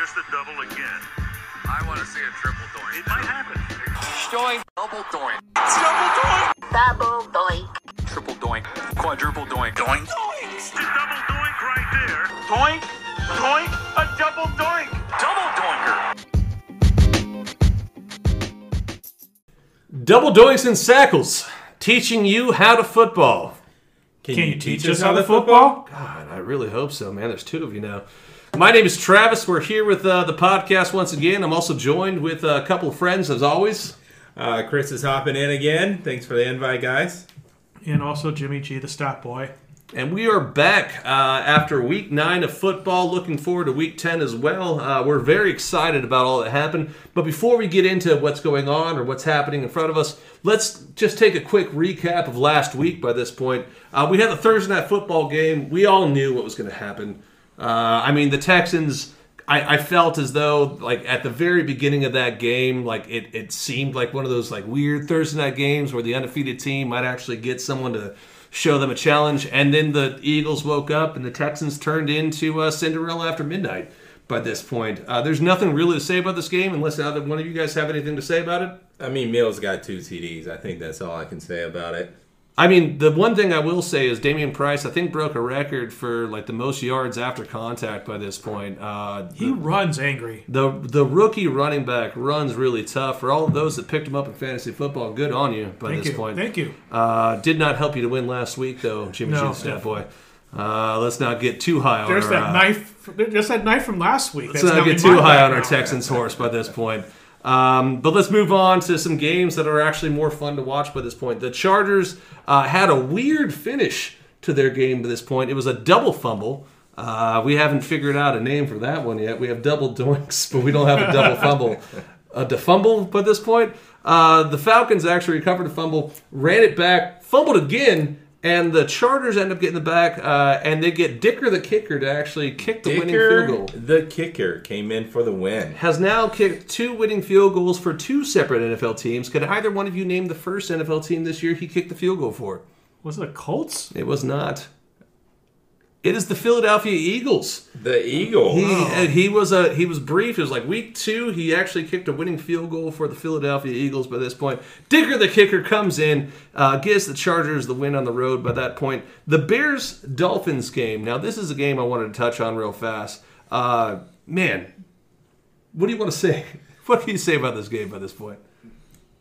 just a double again. I want to see a triple doink. It might happen. Doink. Double doink. Double doink. Double doink. Triple doink. Quadruple doink. Doink. It's a double doink right there. Doink, doink, a double doink. Double doinker. Double doinks and sackles, teaching you how to football. Can, you teach us how to football? God, I really hope so, man. There's two of you now. My name is Travis. We're here with uh, the podcast once again. I'm also joined with a couple of friends, as always. Uh, Chris is hopping in again. Thanks for the invite, guys. and also Jimmy G, the stop boy. And we are back uh, after week nine of football. Looking forward to week 10 as well. Uh, we're very excited about all that happened. But before we get into what's going on or what's happening in front of us, let's just take a quick recap of last week by this point. Uh, we had the Thursday night football game. We all knew what was going to happen. Uh, I mean, the Texans. I, I felt as though, like at the very beginning of that game, like it, it seemed like one of those like weird Thursday night games where the undefeated team might actually get someone to show them a challenge. And then the Eagles woke up and the Texans turned into uh, Cinderella after midnight. By this point, uh, there's nothing really to say about this game unless either one of you guys have anything to say about it. I mean, Mills got two TDs. I think that's all I can say about it. I mean, the one thing I will say is Dameon Pierce, I think, broke a record for like the most yards after contact by this point. Uh, He runs angry. the the rookie running back runs really tough. For all of those that picked him up in fantasy football, good on you by Thank this you. point. Thank you. Uh, did not help you to win last week, though, Jimmy No, stat boy. Uh, let's not get too high on There's that uh, knife. There's that knife from last week. Let's not get too high on our. Texans horse by this point. Um, but let's move on to some games that are actually more fun to watch by this point. The Chargers uh, had a weird finish to their game by this point. It was a double fumble. Uh, we haven't figured out a name for that one yet. We have double doinks, but we don't have a double fumble. A defumble by this point. Uh, the Falcons actually recovered a fumble, ran it back, fumbled again, and the Chargers end up getting the back, uh, and they get Dicker the kicker to actually kick the winning field goal the kicker, came in for the win. has now kicked two winning field goals for two separate NFL teams. Could either one of you name the first NFL team this year he kicked the field goal for? Was it the Colts? It was not. It is the Philadelphia Eagles. The Eagle. He uh, he was a he was brief. It was like week two. He actually kicked a winning field goal for the Philadelphia Eagles. By this point, Dicker the kicker comes in, uh, gives the Chargers the win on the road. By that point, the Bears Dolphins game. Now this is a game I wanted to touch on real fast. Uh, man, what do you want to say? What can you say about this game by this point?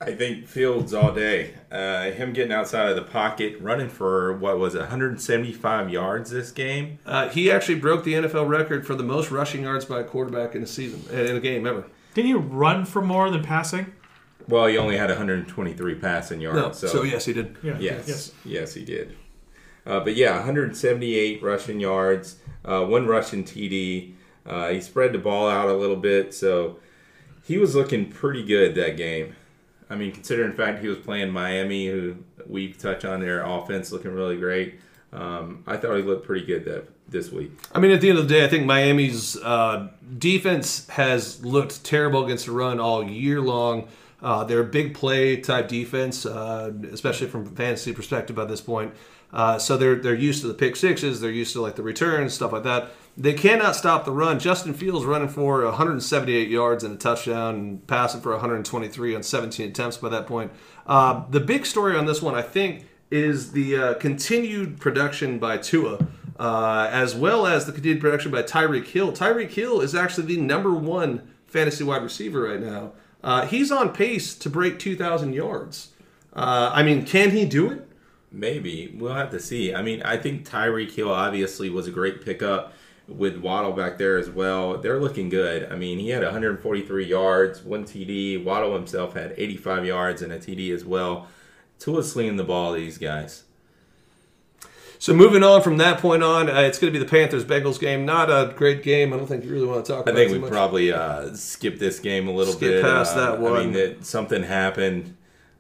I think Fields all day. Uh, him getting outside of the pocket, running for what was it, 175 yards this game. Uh, he actually broke the NFL record for the most rushing yards by a quarterback in a season in a game ever. Did he run for more than passing? Well, he only had 123 passing yards. No, so, so yes, he did. Yeah. Yes, Yes. yes, he did. Uh, but yeah, 178 rushing yards, uh, one rushing TD. Uh, he spread the ball out a little bit, so he was looking pretty good that game. I mean, considering in fact he was playing Miami, who we touch on their offense looking really great. Um, I thought he looked pretty good that this week. I mean, at the end of the day, I think Miami's uh, defense has looked terrible against the run all year long. Uh, they're a big play type defense, uh, especially from a fantasy perspective at this point. Uh, so they're they're used to the pick sixes, they're used to like the returns, stuff like that. They cannot stop the run. Justin Fields running for 178 yards and a touchdown, and passing for 123 on 17 attempts by that point. Uh, the big story on this one, I think, is the uh, continued production by Tua, uh, as well as the continued production by Tyreek Hill. Tyreek Hill is actually the number one fantasy wide receiver right now. Uh, he's on pace to break 2,000 yards. Uh, I mean, can he do it? Maybe we'll have to see. I mean, I think Tyreek Hill obviously was a great pickup with Waddle back there as well. They're looking good. I mean, he had 143 yards, one TD. Waddle himself had 85 yards and a TD as well. Tua's slinging the ball. These guys. So moving on from that point on, uh, it's going to be the Panthers Bengals game. Not a great game. I don't think you really want to talk about. I think it we much. probably uh, skip this game a little Skip bit. past Uh, that I mean, that something happened.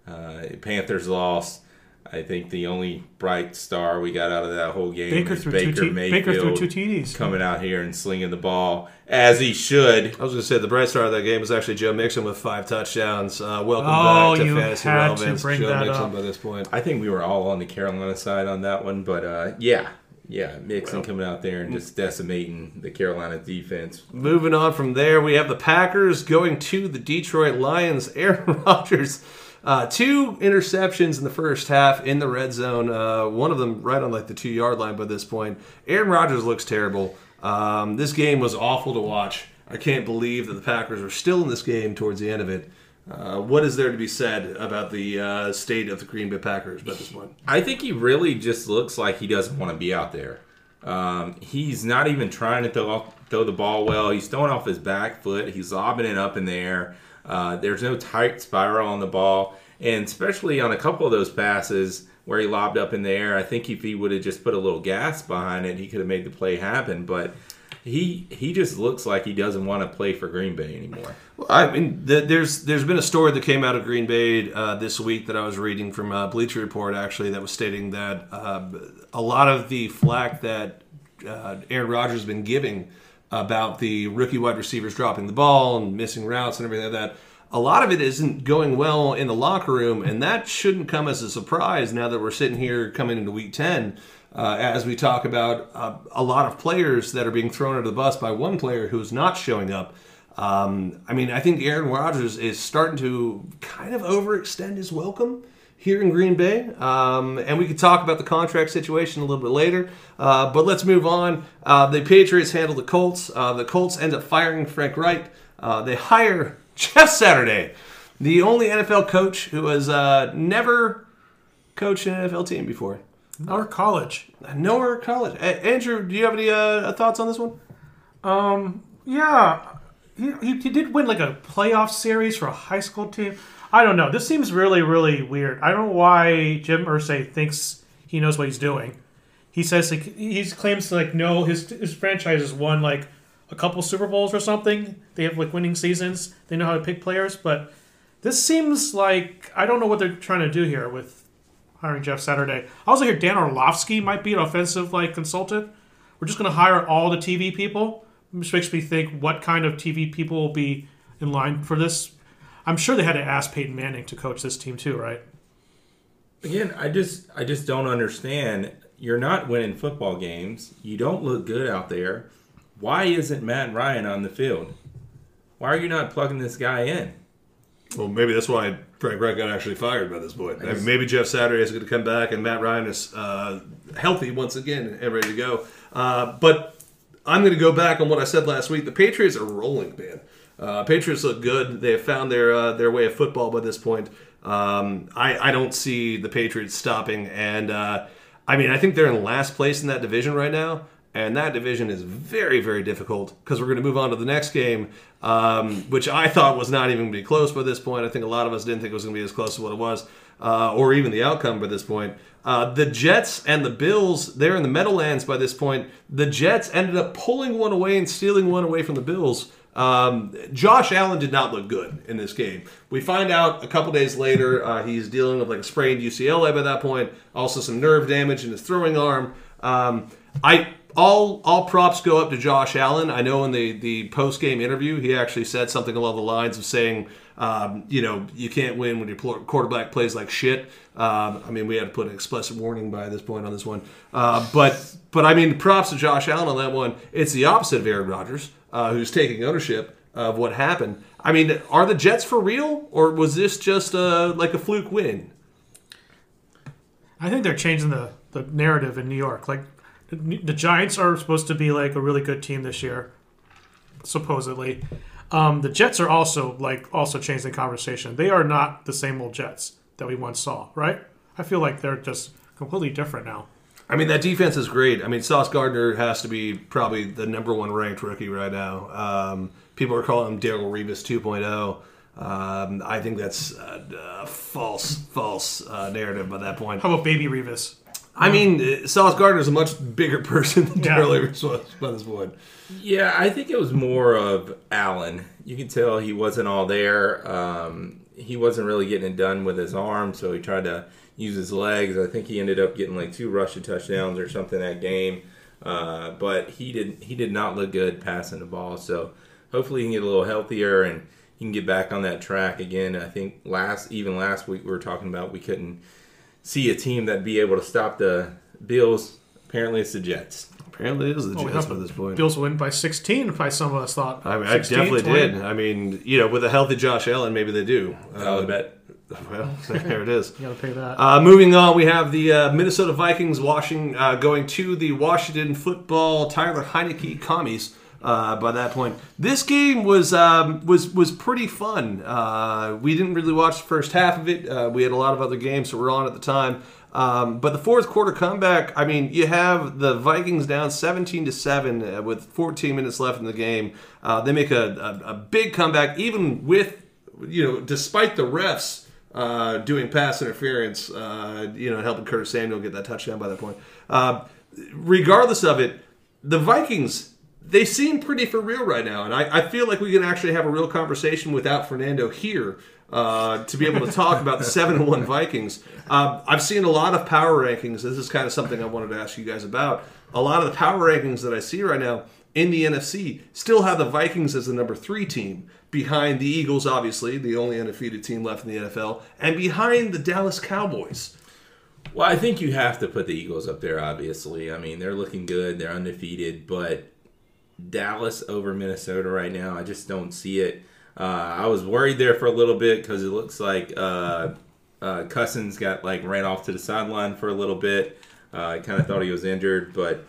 Uh, Panthers lost. I think the only bright star we got out of that whole game Baker is threw Baker two. T- Mayfield Baker threw two TDs. coming out here and slinging the ball as he should. I was going to say the bright star of that game was actually Joe Mixon with five touchdowns. Uh, welcome Oh, back to you fantasy had to bring Joe that Mixon. up. By this point, I think we were all on the Carolina side on that one, but uh, yeah, Yeah, Mixon coming out there and just decimating the Carolina defense. Moving on from there, we have the Packers going to the Detroit Lions. Aaron Rodgers, uh, two interceptions in the first half in the red zone. Uh, one of them right on like the two yard line by this point. Aaron Rodgers looks terrible. Um, this game was awful to watch. I can't believe that the Packers are still in this game towards the end of it. Uh, what is there to be said about the uh, state of the Green Bay Packers at this point? I think he really just looks like he doesn't want to be out there. Um, he's not even trying to throw, throw the ball well. He's throwing off his back foot. He's lobbing it up in the air. Uh, there's no tight spiral on the ball. And especially on a couple of those passes where he lobbed up in the air, I think if he would have just put a little gas behind it, he could have made the play happen. But he he just looks like he doesn't want to play for Green Bay anymore. Well, I mean, th- there's there's been a story that came out of Green Bay uh, this week that I was reading from uh, Bleacher Report actually that was stating that uh, a lot of the flack that uh, Aaron Rodgers has been giving about the rookie wide receivers dropping the ball and missing routes and everything like that. A lot of it isn't going well in the locker room, and that shouldn't come as a surprise now that we're sitting here coming into week 10 uh, as we talk about uh, a lot of players that are being thrown under the bus by one player who's not showing up. Um, I mean, I think Aaron Rodgers is starting to kind of overextend his welcome here in Green Bay. Um, and we could talk about the contract situation a little bit later. Uh, but let's move on. Uh, the Patriots handle the Colts. Uh, the Colts end up firing Frank Reich. Uh, they hire Jeff Saturday, the only NFL coach who has uh, never coached an NFL team before. Or college. Nowhere college. Andrew, do you have any uh, thoughts on this one? Um, Yeah, he, he, he did win like a playoff series for a high school team. I don't know. This seems really, really weird. I don't know why Jim Irsay thinks he knows what he's doing. He says like he claims to like no, his his franchise has won like a couple Super Bowls or something. They have like winning seasons. They know how to pick players, but this seems like I don't know what they're trying to do here with hiring Jeff Saturday. I also hear Dan Orlovsky might be an offensive like consultant. We're just going to hire all the TV people. Which makes me think what kind of TV people will be in line for this. I'm sure they had to ask Peyton Manning to coach this team too, right? Again, I just I just don't understand. You're not winning football games. You don't look good out there. Why isn't Matt Ryan on the field? Why are you not plugging this guy in? Well, maybe that's why Frank Reich got actually fired by this point. I mean, maybe Jeff Saturday is going to come back and Matt Ryan is uh, healthy once again and ready to go. Uh, but I'm going to go back on what I said last week. The Patriots are rolling, man. Uh, Patriots look good. They have found their uh, their way of football by this point. Um, I, I don't see the Patriots stopping, and uh, I mean I think they're in last place in that division right now, and that division is very very difficult because we're going to move on to the next game, um, which I thought was not even going to be close by this point. I think a lot of us didn't think it was going to be as close as what it was, uh, or even the outcome by this point. Uh, the Jets and the Bills, they're in the Meadowlands by this point. The Jets ended up pulling one away and stealing one away from the Bills. Um, Josh Allen did not look good in this game. We find out a couple days later uh, he's dealing with like a sprained UCLA by that point, also some nerve damage in his throwing arm. Um, I all all props go up to Josh Allen. I know in the the post game interview he actually said something along the lines of saying, um, you know, you can't win when your quarterback plays like shit. Um, I mean, we had to put an explicit warning by this point on this one, uh, but but I mean, props to Josh Allen on that one. It's the opposite of Aaron Rodgers, uh, who's taking ownership of what happened. I mean, are the Jets for real, or was this just uh, like a fluke win? I think they're changing the, the narrative in New York. Like the Giants are supposed to be like a really good team this year, supposedly. Um, the Jets are also like also changing the conversation. They are not the same old Jets that we once saw, right? I feel like they're just completely different now. I mean, that defense is great. I mean, Sauce Gardner has to be probably the number one ranked rookie right now. Um, people are calling him Darrelle Revis 2.0. Um, I think that's a, a false, false uh, narrative by that point. How about Baby Revis? I mean, uh, Sauce Gardner is a much bigger person than Yeah. Darrelle Revis was by this point. Yeah, I think it was more of Allen. You can tell he wasn't all there. Um, he wasn't really getting it done with his arm, so he tried to use his legs. I think he ended up getting like two rushing touchdowns or something that game. Uh, but he did he did not look good passing the ball. So hopefully he can get a little healthier and he can get back on that track again. I think last even last week we were talking about we couldn't see a team that'd be able to stop the Bills Apparently, it's the Jets. Apparently, it is the Well, Jets thought by this point. Bills win by 16. By some of us thought. I, mean, I 16, definitely 20. did. I mean, you know, with a healthy Josh Allen, maybe they do. I would Uh, bet. well, there it is. You gotta pay that. Uh, moving on, we have the uh, Minnesota Vikings washing, uh, going to the Washington Football Taylor Heinicke commies. Uh, by that point, this game was um, was was pretty fun. Uh, we didn't really watch the first half of it. Uh, we had a lot of other games that were on at the time. Um, but the fourth quarter comeback, I mean, you have the Vikings down 17 to seven uh, with 14 minutes left in the game. Uh, they make a, a, a big comeback, even with you know, despite the refs uh, doing pass interference, uh, you know, helping Curtis Samuel get that touchdown by that point. Uh, regardless of it, the Vikings they seem pretty for real right now, and I, I feel like we can actually have a real conversation without Fernando here. Uh, to be able to talk about the seven and one Vikings, uh, I've seen a lot of power rankings. This is kind of something I wanted to ask you guys about. A lot of the power rankings that I see right now in the NFC still have the Vikings as the number three team, behind the Eagles, obviously, the only undefeated team left in the NFL, and behind the Dallas Cowboys. Well, I think you have to put the Eagles up there, obviously. I mean, they're looking good, they're undefeated, but Dallas over Minnesota right now, I just don't see it. Uh, I was worried there for a little bit because it looks like uh, uh, Cousins got like ran off to the sideline for a little bit. Uh, I kind of thought he was injured, but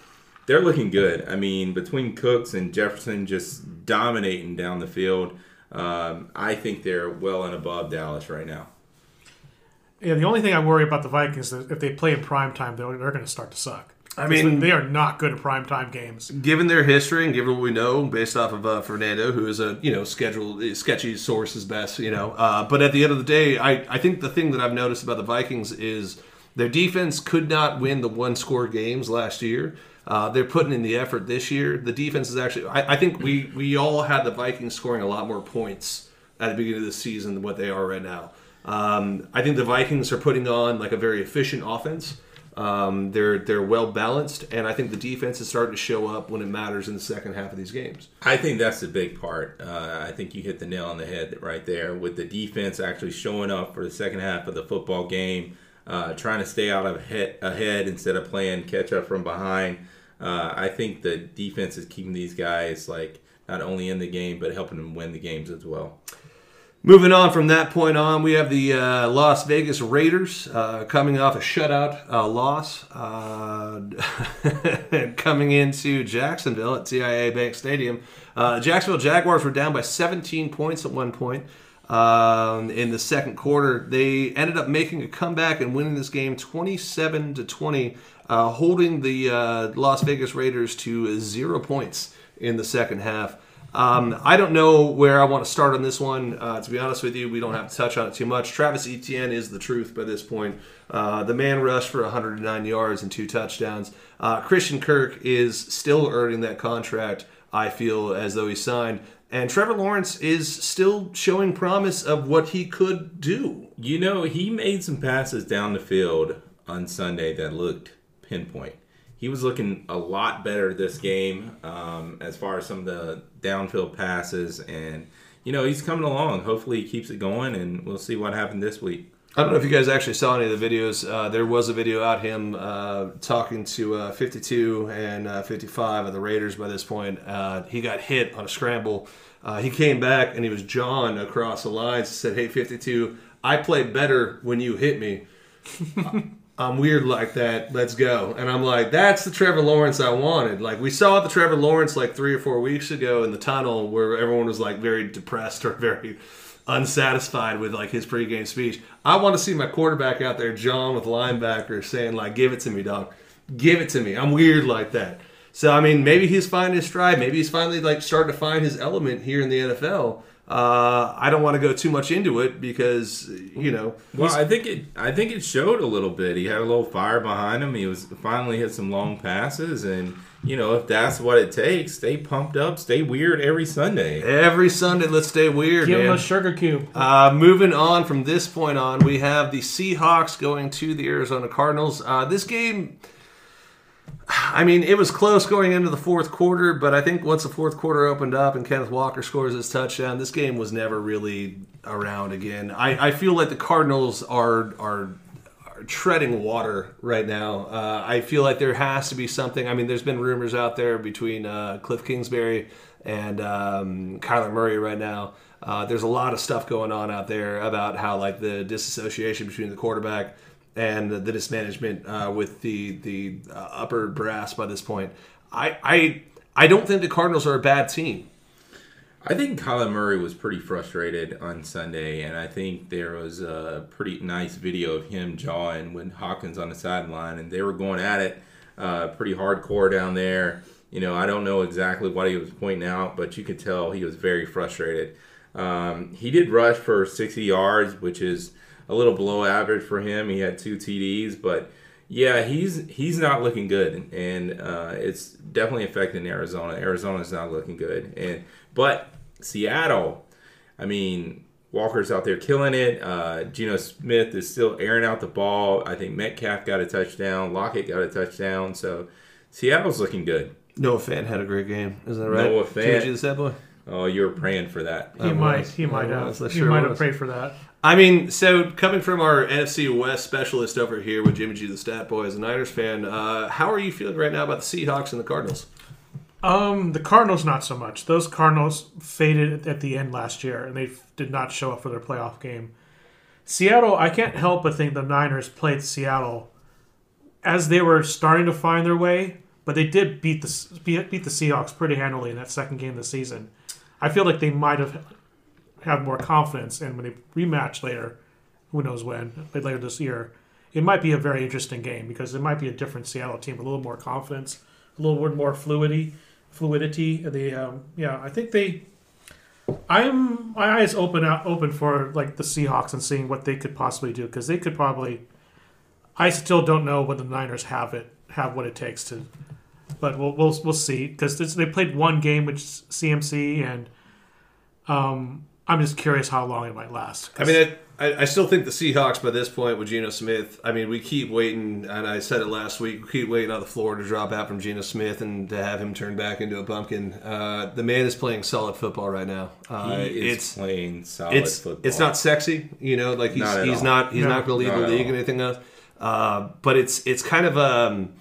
they're looking good. I mean, between Cooks and Jefferson just dominating down the field, um, I think they're well and above Dallas right now. yeah, the only thing I worry about the Vikings is if they play in prime time, they're, they're going to start to suck. I mean- they are not good at prime time games. Given their history and given what we know, based off of uh, Fernando, who is a you know scheduled sketchy source is best, you know. Uh, but at the end of the day, I, I think the thing that I've noticed about the Vikings is their defense could not win the one score games last year. Uh, they're putting in the effort this year. The defense is actually. I, I think we we all had the Vikings scoring a lot more points at the beginning of the season than what they are right now. Um, I think the Vikings are putting on like a very efficient offense. Um, they're they're well balanced, and I think the defense is starting to show up when it matters in the second half of these games. I think that's the big part. Uh, I think you hit the nail on the head right there with the defense actually showing up for the second half of the football game, uh, trying to stay out of he- ahead instead of playing catch up from behind. Uh, I think the defense is keeping these guys like not only in the game but helping them win the games as well. Moving on from that point on, we have the uh, Las Vegas Raiders uh, coming off a shutout uh, loss, uh, coming into Jacksonville at TIAA Bank Stadium. Uh, Jacksonville Jaguars were down by 17 points at one point um, in the second quarter. They ended up making a comeback and winning this game 27 to 20, uh, holding the uh, Las Vegas Raiders to zero points in the second half. Um, I don't know where I want to start on this one. Uh, to be honest with you, we don't have to touch on it too much. Travis Etienne is the truth by this point. Uh, the man rushed for 109 yards and two touchdowns. Uh, Christian Kirk is still earning that contract. I feel as though he signed, and Trevor Lawrence is still showing promise of what he could do. You know, he made some passes down the field on Sunday that looked pinpoint. He was looking a lot better this game um, as far as some of the downfield passes, and you know he's coming along. Hopefully, he keeps it going, and we'll see what happened this week. I don't know if you guys actually saw any of the videos. Uh, there was a video out him uh, talking to uh, 52 and uh, 55 of the Raiders. By this point, uh, he got hit on a scramble. Uh, he came back and he was John across the lines. He said, "Hey, 52, I play better when you hit me. I'm weird like that. Let's go." And I'm like, "That's the Trevor Lawrence I wanted." Like we saw the Trevor Lawrence like three or four weeks ago in the tunnel, where everyone was like very depressed or very unsatisfied with like his pregame speech. I want to see my quarterback out there, John, with linebackers saying like, "Give it to me, dog. Give it to me." I'm weird like that. So I mean, maybe he's finding his stride. Maybe he's finally like starting to find his element here in the NFL. Uh, I don't want to go too much into it because you know. Well, I think it. I think it showed a little bit. He had a little fire behind him. He was finally hit some long passes, and you know if that's what it takes, stay pumped up, stay weird every Sunday. Every Sunday, let's stay weird, Give him a sugar cube. Uh, moving on from this point on, we have the Seahawks going to the Arizona Cardinals. Uh, this game, I mean, it was close going into the fourth quarter, but I think once the fourth quarter opened up and Kenneth Walker scores his touchdown, this game was never really around again. I, I feel like the Cardinals are are treading water right now. Uh, I feel like there has to be something. I mean, there's been rumors out there between uh, Cliff Kingsbury and um, Kyler Murray right now. Uh, there's a lot of stuff going on out there about how like the disassociation between the quarterback and the, dismanagement uh, with the the uh, upper brass by this point. I, I I don't think the Cardinals are a bad team. I think Kyler Murray was pretty frustrated on Sunday, and I think there was a pretty nice video of him jawing with Hawkins on the sideline, and they were going at it uh, pretty hardcore down there. You know, I don't know exactly what he was pointing out, but you could tell he was very frustrated. Um, he did rush for 60 yards, which is a little below average for him. He had two TDs, but yeah, he's he's not looking good, and uh, it's definitely affecting Arizona. Arizona's not looking good, and but Seattle, I mean, Walker's out there killing it. Uh, Geno Smith is still airing out the ball. I think Metcalf got a touchdown. Lockett got a touchdown. So Seattle's looking good. Noah Fant had a great game. Isn't that right? Noah Fant. Did you that boy? Oh, you were praying for that. He I might. was. He might have. was. I he sure might have prayed for that. I mean, so coming from our NFC West specialist over here with Jimmy G, the Stat Boy, as a Niners fan, uh, how are you feeling right now about the Seahawks and the Cardinals? Um, the Cardinals not so much. Those Cardinals faded at the end last year, and they did not show up for their playoff game. Seattle, I can't help but think the Niners played Seattle as they were starting to find their way, but they did beat the beat, beat the Seahawks pretty handily in that second game of the season. I feel like they might have had more confidence, and when they rematch later, who knows when, later this year, it might be a very interesting game because it might be a different Seattle team, a little more confidence, a little bit more fluidity, fluidity. They, um, yeah, I think they. I'm my eyes open out open for like the Seahawks and seeing what they could possibly do because they could probably. I still don't know whether the Niners have it have what it takes to, but we'll we'll, we'll see because they played one game with CMC and, um, I'm just curious how long it might last. I mean, I, I, I still think the Seahawks by this point with Geno Smith. I mean, we keep waiting, and I said it last week. We keep waiting on the floor to drop out from Geno Smith and to have him turn back into a pumpkin. Uh, the man is playing solid football right now. Uh, He is it's playing solid it's football. it's not sexy, you know, like he's Not he's all. not he's No. not going to lead the league or anything else. Uh, but it's it's kind of um,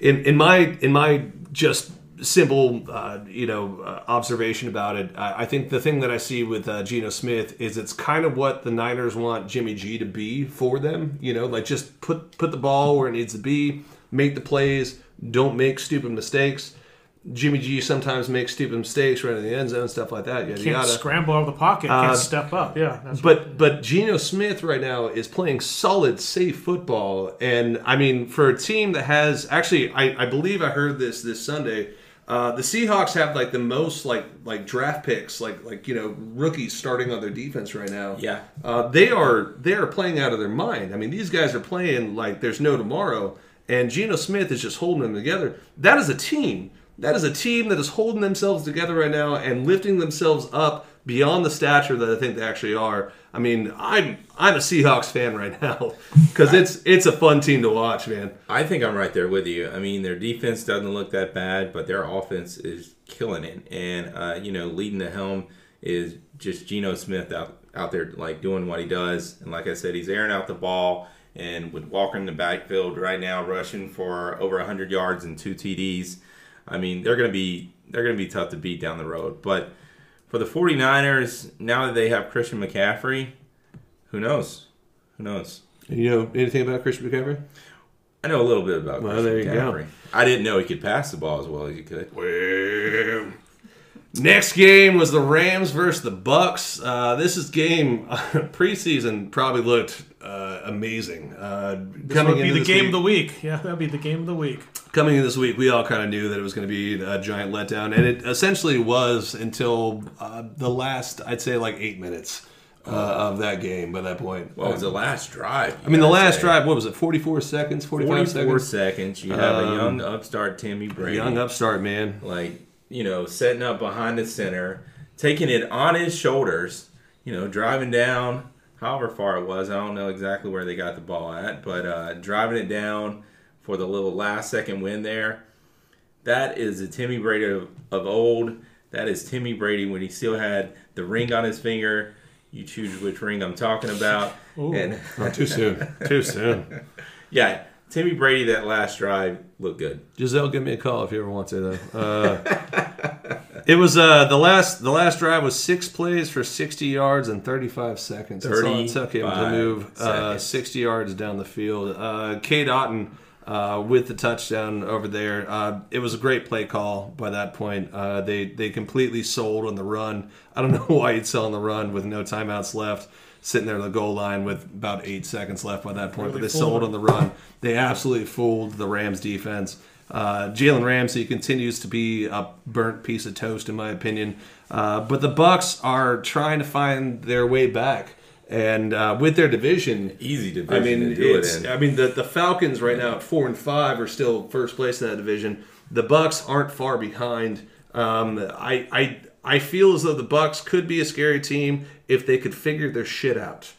in in my in my just simple uh, you know uh, observation about it. I, I think the thing that I see with uh, Geno Smith is it's kind of what the Niners want Jimmy G to be for them. You know, like just put put the ball where it needs to be, make the plays, don't make stupid mistakes. Jimmy G sometimes makes stupid mistakes right in the end zone, stuff like that. Yada can't yada. scramble out of the pocket, Uh, can't step up. Yeah, that's But but Geno Smith right now is playing solid, safe football, and I mean for a team that has actually, I, I believe I heard this this Sunday. Uh, the Seahawks have like the most like like draft picks, like like you know rookies starting on their defense right now. Yeah. uh, they are they are playing out of their mind. I mean these guys are playing like there's no tomorrow, and Geno Smith is just holding them together. That is a team. That is a team that is holding themselves together right now and lifting themselves up beyond the stature that I think they actually are. I mean, I'm I'm a Seahawks fan right now because it's it's a fun team to watch, man. I think I'm right there with you. I mean, their defense doesn't look that bad, but their offense is killing it. And uh, you know, leading the helm is just Geno Smith out out there like doing what he does. And like I said, he's airing out the ball. And with Walker in the backfield right now, rushing for over 100 yards and two TDs, I mean, they're gonna be they're gonna be tough to beat down the road. But for the 49ers, now that they have Christian McCaffrey, who knows? Who knows? You know anything about Christian McCaffrey? I know a little bit about Well, Christian there you go. McCaffrey. I didn't know he could pass the ball as well as he could. Well, next game was the Rams versus the Bucs. Uh, this is game preseason probably looked uh, amazing. Uh, This coming would be into the this game week- of the week. Yeah, that'd be the game of the week. Coming in this week, we all kind of knew that it was going to be a giant letdown, and it essentially was until uh, the last, I'd say, like eight minutes uh, of that game. By that point, Well, it was the last drive. I mean, the last drive. What was it? Forty-four seconds, forty-five 44 seconds. seconds. You have a Um, young upstart Timmy Brady. Young upstart man. like you know setting up behind the center taking it on his shoulders you know driving down however far it was i don't know exactly where they got the ball at but uh, driving it down for the little last second win there that is the timmy brady of, of old that is timmy brady when he still had the ring on his finger you choose which ring I'm talking about. And Not too soon. too soon. yeah, Timmy Brady that last drive looked good. Gisele, give me a call if you ever want to. Though. Uh, it was uh, the last. The last drive was six plays for sixty yards and thirty-five seconds. That's all it took him to move uh, sixty yards down the field. Uh, Cade Otton uh, with the touchdown over there. Uh, it was a great play call by that point. Uh, they they completely sold on the run. I don't know why you'd sell on the run with no timeouts left. Sitting there on the goal line with about eight seconds left by that point, but Really they sold on the run. They absolutely fooled the Rams defense. Uh, Jalen Ramsey continues to be a burnt piece of toast, in my opinion. Uh, but the Bucs are trying to find their way back, and uh, with their division, Easy division I mean, to do it's, it in. I mean, the the Falcons right now at four and five are still first place in that division. The Bucs aren't far behind. Um, I I I feel as though the Bucs could be a scary team if they could figure their shit out.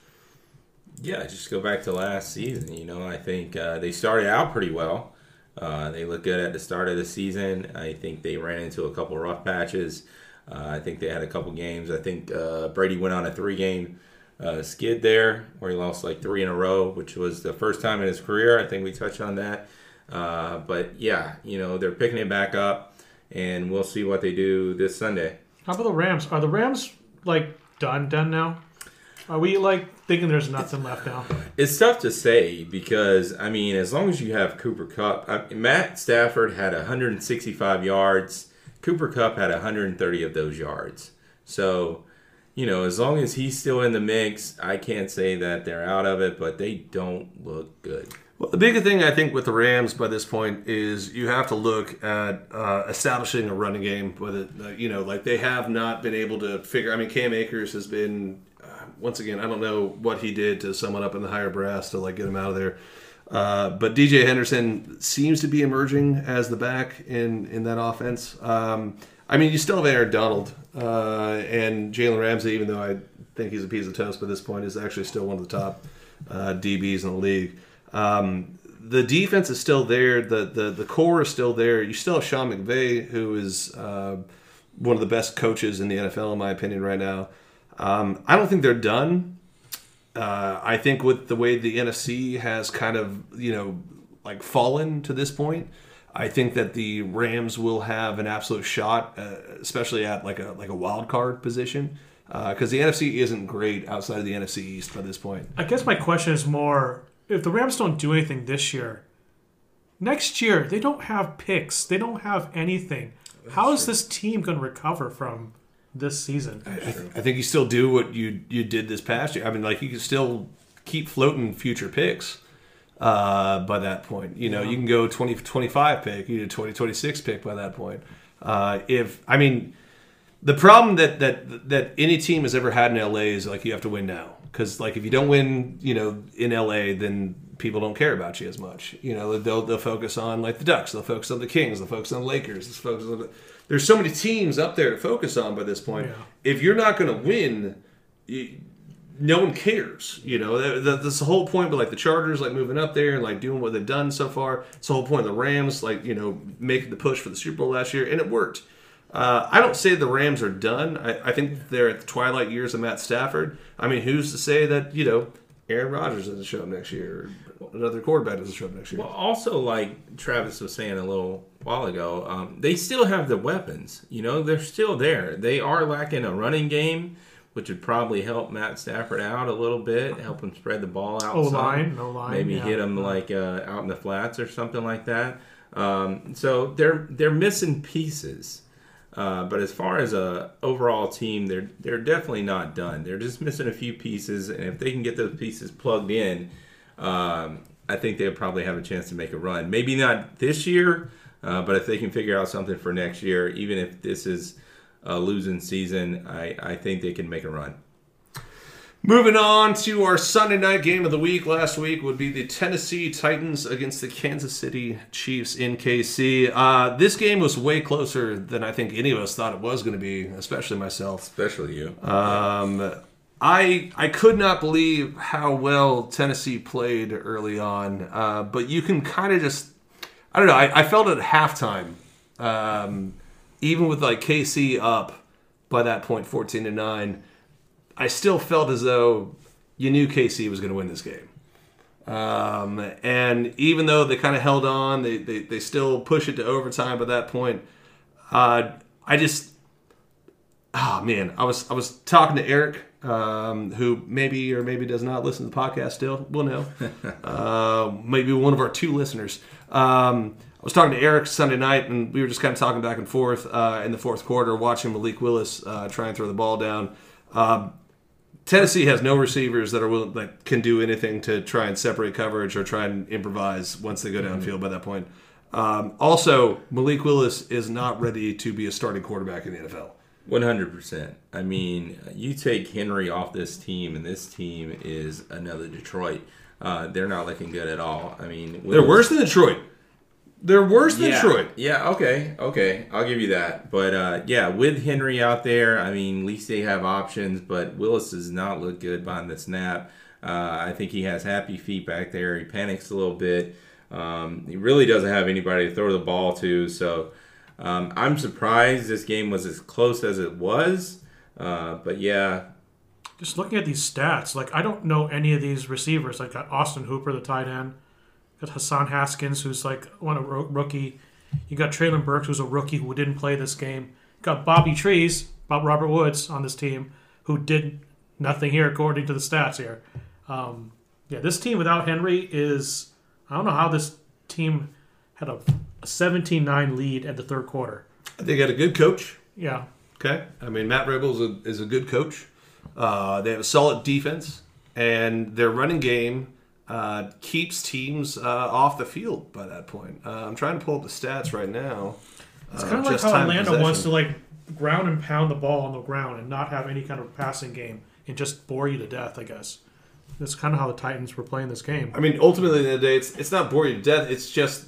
Yeah, just go back to last season. You know, I think uh, they started out pretty well. Uh, they looked good at the start of the season. I think they ran into a couple rough patches. Uh, I think they had a couple games. I think uh, Brady went on a three-game uh, skid there, where he lost like three in a row, which was the first time in his career. I think we touched on that. Uh, but yeah, you know, they're picking it back up, and we'll see what they do this Sunday. How about the Rams? Are the Rams like done done now? Are we like thinking there's nothing left now? It's tough to say because I mean, as long as you have Cooper Kupp, I, Matt Stafford had 165 yards. Cooper Kupp had 130 of those yards. So, you know, as long as he's still in the mix, I can't say that they're out of it, but they don't look good. Well, the bigger thing I think with the Rams by this point is you have to look at uh, establishing a running game. With it, uh, you know, like they have not been able to figure. I mean, Cam Akers has been uh, once again. I don't know what he did to someone up in the higher brass to like get him out of there. Uh, but DJ Henderson seems to be emerging as the back in in that offense. Um, I mean, you still have Aaron Donald uh, and Jalen Ramsey, even though I think he's a piece of toast by this point, is actually still one of the top uh, DBs in the league. Um, the defense is still there. The, the the core is still there. You still have Sean McVay, who is uh, one of the best coaches in the NFL, in my opinion, right now. Um, I don't think they're done. Uh, I think with the way the NFC has kind of you know like fallen to this point, I think that the Rams will have an absolute shot, uh, especially at like a like a wild card position, because the NFC isn't great outside of the NFC East by this point. I guess my question is more: if the Rams don't do anything this year, next year they don't have picks. They don't have anything. How is this team going to recover from this season? I think you still do what you you did this past year. I mean, like you can still keep floating future picks uh, by that point. You know, you can go 20, 25 pick, you do 20, 26 pick by that point. Uh, if I mean, the problem that that that any team has ever had in LA is like you have to win now because like if you don't win, you know, in LA, then people don't care about you as much. You know, they'll they'll focus on like the Ducks, they'll focus on the Kings, they'll focus on the Lakers, they'll focus on the, there's so many teams up there to focus on by this point. Yeah. If you're not going to win, you, no one cares. You know, that, that- that's the whole point. But like the Chargers, like moving up there and like doing what they've done so far. It's the whole point of the Rams, like you know, making the push for the Super Bowl last year, and it worked. Uh, I don't say the Rams are done. I, I think they're at the twilight years of Matt Stafford. I mean, who's to say that you know Aaron Rodgers doesn't show up next year, another quarterback doesn't show up next year? Well, also, like Travis was saying a little while ago, um, they still have the weapons. You know, they're still there. They are lacking a running game, which would probably help Matt Stafford out a little bit, help him spread the ball out. some. O-line, O-line, maybe yeah. hit him like uh, out in the flats or something like that. Um, so they're they're missing pieces. Uh, but as far as a overall team, they're they're definitely not done. They're just missing a few pieces, and if they can get those pieces plugged in, um, I think they'll probably have a chance to make a run. Maybe not this year, uh, but if they can figure out something for next year, even if this is a losing season, I, I think they can make a run. Moving on to our Sunday night game of the week. Last week would be the Tennessee Titans against the Kansas City Chiefs in KC. Uh, this game was way closer than I think any of us thought it was going to be, especially myself. Especially you. Um, I I could not believe how well Tennessee played early on, uh, but you can kind of just I don't know. I, I felt at halftime, um, even with like KC up by that point, fourteen to nine. I still felt as though you knew KC was going to win this game. Um, and even though they kind of held on, they, they, they still push it to overtime by that point. Uh, I just, oh man, I was I was talking to Eric, um, who maybe or maybe does not listen to the podcast still. We'll know. uh, maybe one of our two listeners. Um, I was talking to Eric Sunday night, and we were just kind of talking back and forth uh, in the fourth quarter, watching Malik Willis uh, try and throw the ball down. Um, Tennessee has no receivers that are willing, that can do anything to try and separate coverage or try and improvise once they go downfield. By that point, um, also Malik Willis is not ready to be a starting quarterback in the NFL. One hundred percent. I mean, you take Henry off this team, and this team is another Detroit. Uh, they're not looking good at all. I mean, They're worse than Detroit. They're worse than yeah, Detroit. Yeah, okay, okay, I'll give you that. But uh, yeah, with Henry out there, I mean, at least they have options. But Willis does not look good behind the snap. Uh, I think he has happy feet back there. He panics a little bit. Um, he really doesn't have anybody to throw the ball to. So um, I'm surprised this game was as close as it was. Uh, but yeah, Just looking at these stats, like I don't know any of these receivers. Like got Austin Hooper, the tight end. Got Hassan Haskins, who's like one a rookie. You got Treylon Burks, who's a rookie who didn't play this game. Got Bobby Trees, Bob Robert Woods on this team, who did nothing here according to the stats here. Um, yeah, this team without Henry is I don't know how this team had a, a 17-9 lead at the third quarter. They got a good coach. Yeah, Okay, I mean Matt Vrabel is a, is a good coach. Uh, they have a solid defense, and their running game uh, keeps teams uh, off the field by that point. Uh, I'm trying to pull up the stats right now. It's kind of like how Atlanta wants to like ground and pound the ball on the ground and not have any kind of passing game and just bore you to death. I guess that's kind of how the Titans were playing this game. I mean, ultimately, at the the day, it's it's not boring you to death. It's just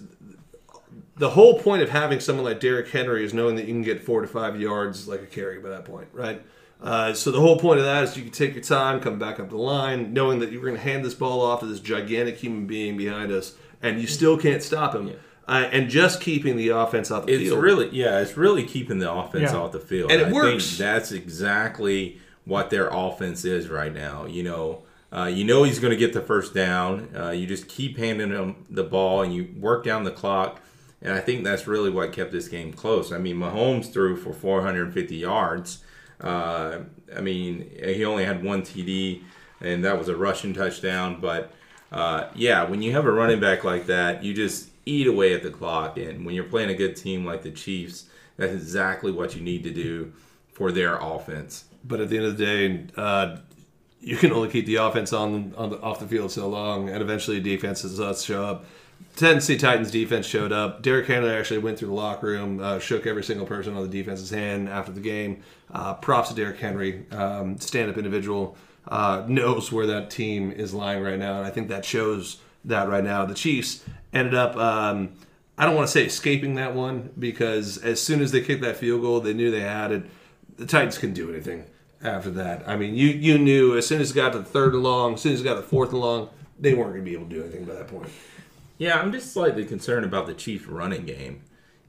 the whole point of having someone like Derrick Henry is knowing that you can get four to five yards like a carry by that point, right? Uh, so the whole point of that is you can take your time, come back up the line, knowing that you're going to hand this ball off to this gigantic human being behind us, and you still can't stop him. Uh, and just keeping the offense off the It's field. really yeah, it's really keeping the offense Yeah. off the field. And it I works. think that's exactly what their offense is right now. You know, uh, you know he's going to get the first down. Uh, you just keep handing him the ball and you work down the clock. And I think that's really what kept this game close. I mean, Mahomes threw for 450 yards. Uh, I mean, he only had one TD, and that was a rushing touchdown. But uh, yeah, when you have a running back like that, you just eat away at the clock. And when you're playing a good team like the Chiefs, that's exactly what you need to do for their offense. But at the end of the day, uh, you can only keep the offense on, on the, off the field so long, and eventually defenses uh, show up. Tennessee Titans defense showed up. Derrick Henry actually went through the locker room, uh, shook every single person on the defense's hand after the game. Uh, props to Derrick Henry, um, stand-up individual, uh, knows where that team is lying right now, and I think that shows that right now. The Chiefs ended up. Um, I don't want to say escaping that one because as soon as they kicked that field goal, they knew they had it. The Titans couldn't do anything after that. I mean, you you knew as soon as it got to the third and long, as soon as it got to the fourth and long, they weren't going to be able to do anything by that point. Yeah, I'm just slightly concerned about the Chiefs' running game.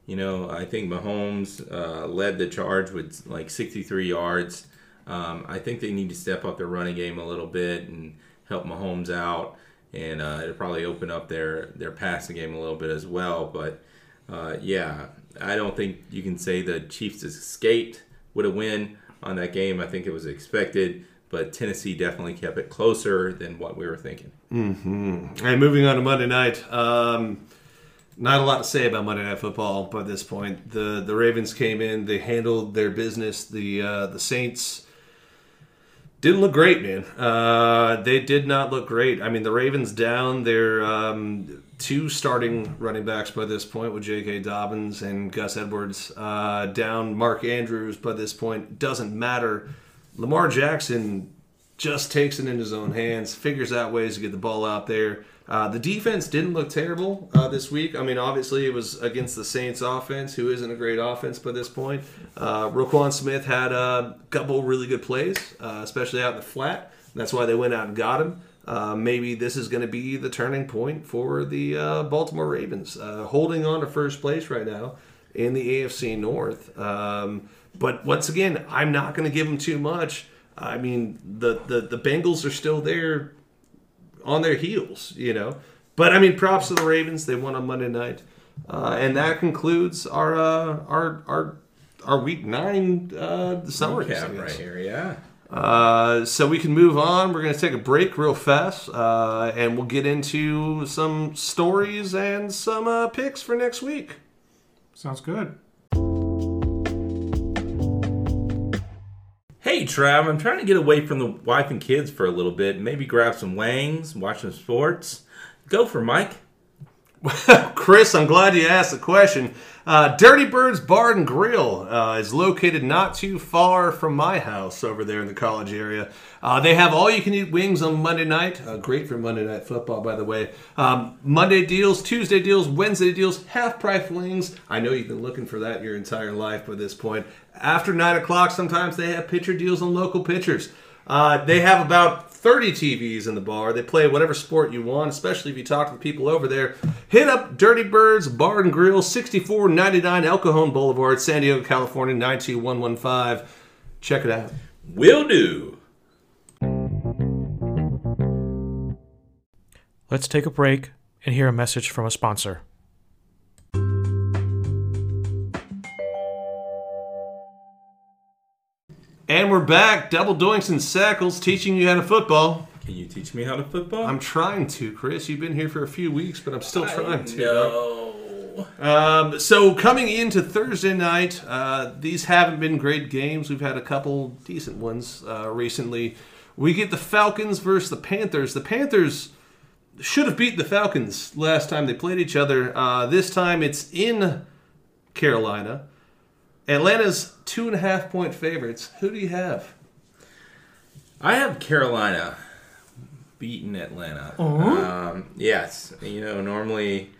You know, I think Mahomes uh, led the charge with like 63 yards. Um, I think they need to step up their running game a little bit and help Mahomes out, and uh, it'll probably open up their their passing game a little bit as well. But uh, yeah, I don't think you can say the Chiefs escaped with a win on that game. I think it was expected, but Tennessee definitely kept it closer than what we were thinking. And moving on to Monday night, um, not a lot to say about Monday Night Football by this point. The the Ravens came in, they handled their business. The uh, the Saints didn't look great, man. Uh, they did not look great. I mean, the Ravens down their um, two starting running backs by this point with J.K. Dobbins and Gus Edwards. Uh, down Mark Andrews by this point. Doesn't matter. Lamar Jackson just takes it in his own hands, figures out ways to get the ball out there. Uh, the defense didn't look terrible uh, this week. I mean, obviously, it was against the Saints offense, who isn't a great offense by this point. Uh, Roquan Smith had a couple really good plays, uh, especially out in the flat. That's why they went out and got him. Uh, maybe this is going to be the turning point for the uh, Baltimore Ravens, holding on to first place right now in the AFC North. Um, but once again, I'm not going to give them too much. I mean, the, the, the Bengals are still there on their heels, you know. But I mean, props to the Ravens. They won on Monday night, uh, and that concludes our uh, our our our week nine uh, summaries. I Recap right here, yeah. Uh, so we can move on. We're going to take a break real fast, uh, and we'll get into some stories and some uh, picks for next week. Sounds good. Hey, Trav, I'm trying to get away from the wife and kids for a little bit. Maybe grab some wangs, watch some sports. Go for Mike. Chris, I'm glad you asked the question. Uh, Dirty Birds Bar and Grill uh, is located not too far from my house over there in the college area. Uh, they have all you can eat wings on Monday night. Uh, great for Monday night football, by the way. Um, Monday deals, Tuesday deals, Wednesday deals, half price wings. I know you've been looking for that your entire life by this point. After 9 o'clock, sometimes they have pitcher deals on local pitchers. Uh, they have about 30 TVs in the bar. They play whatever sport you want, especially if you talk to the people over there. Hit up Dirty Birds Bar and Grill, 6499 El Cajon Boulevard, San Diego, California, 92115. Check it out. Will do. Let's take a break and hear a message from a sponsor. And we're back. Double Doinks and Sackles teaching you how to football. Can you teach me how to football? I'm trying to, Chris. You've been here for a few weeks, but I'm still trying to. dog. No. Um, so coming into Thursday night, uh, these haven't been great games. We've had a couple decent ones uh, recently. We get the Falcons versus the Panthers. The Panthers should have beat the Falcons last time they played each other. Uh, this time it's in Carolina. Atlanta's two and a half point favorites. Who do you have? I have Carolina beating Atlanta. Um, yes, you know, normally,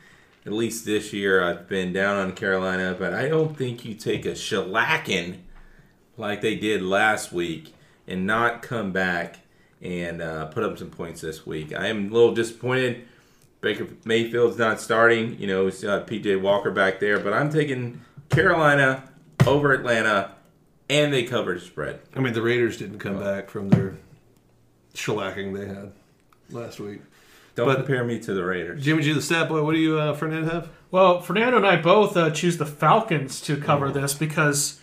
at least this year, I've been down on Carolina, but I don't think you take a shellacking like they did last week and not come back and uh, put up some points this week. I am a little disappointed. Baker Mayfield's not starting. You know, it's uh, PJ Walker back there, but I'm taking Carolina over Atlanta, and they covered spread. I mean, the Raiders didn't come back from their shellacking they had last week. Don't But- compare me to the Raiders. Jimmy G, the stat boy, what do you, uh, Fernand, have? Well, Fernando and I both uh, choose the Falcons to cover this because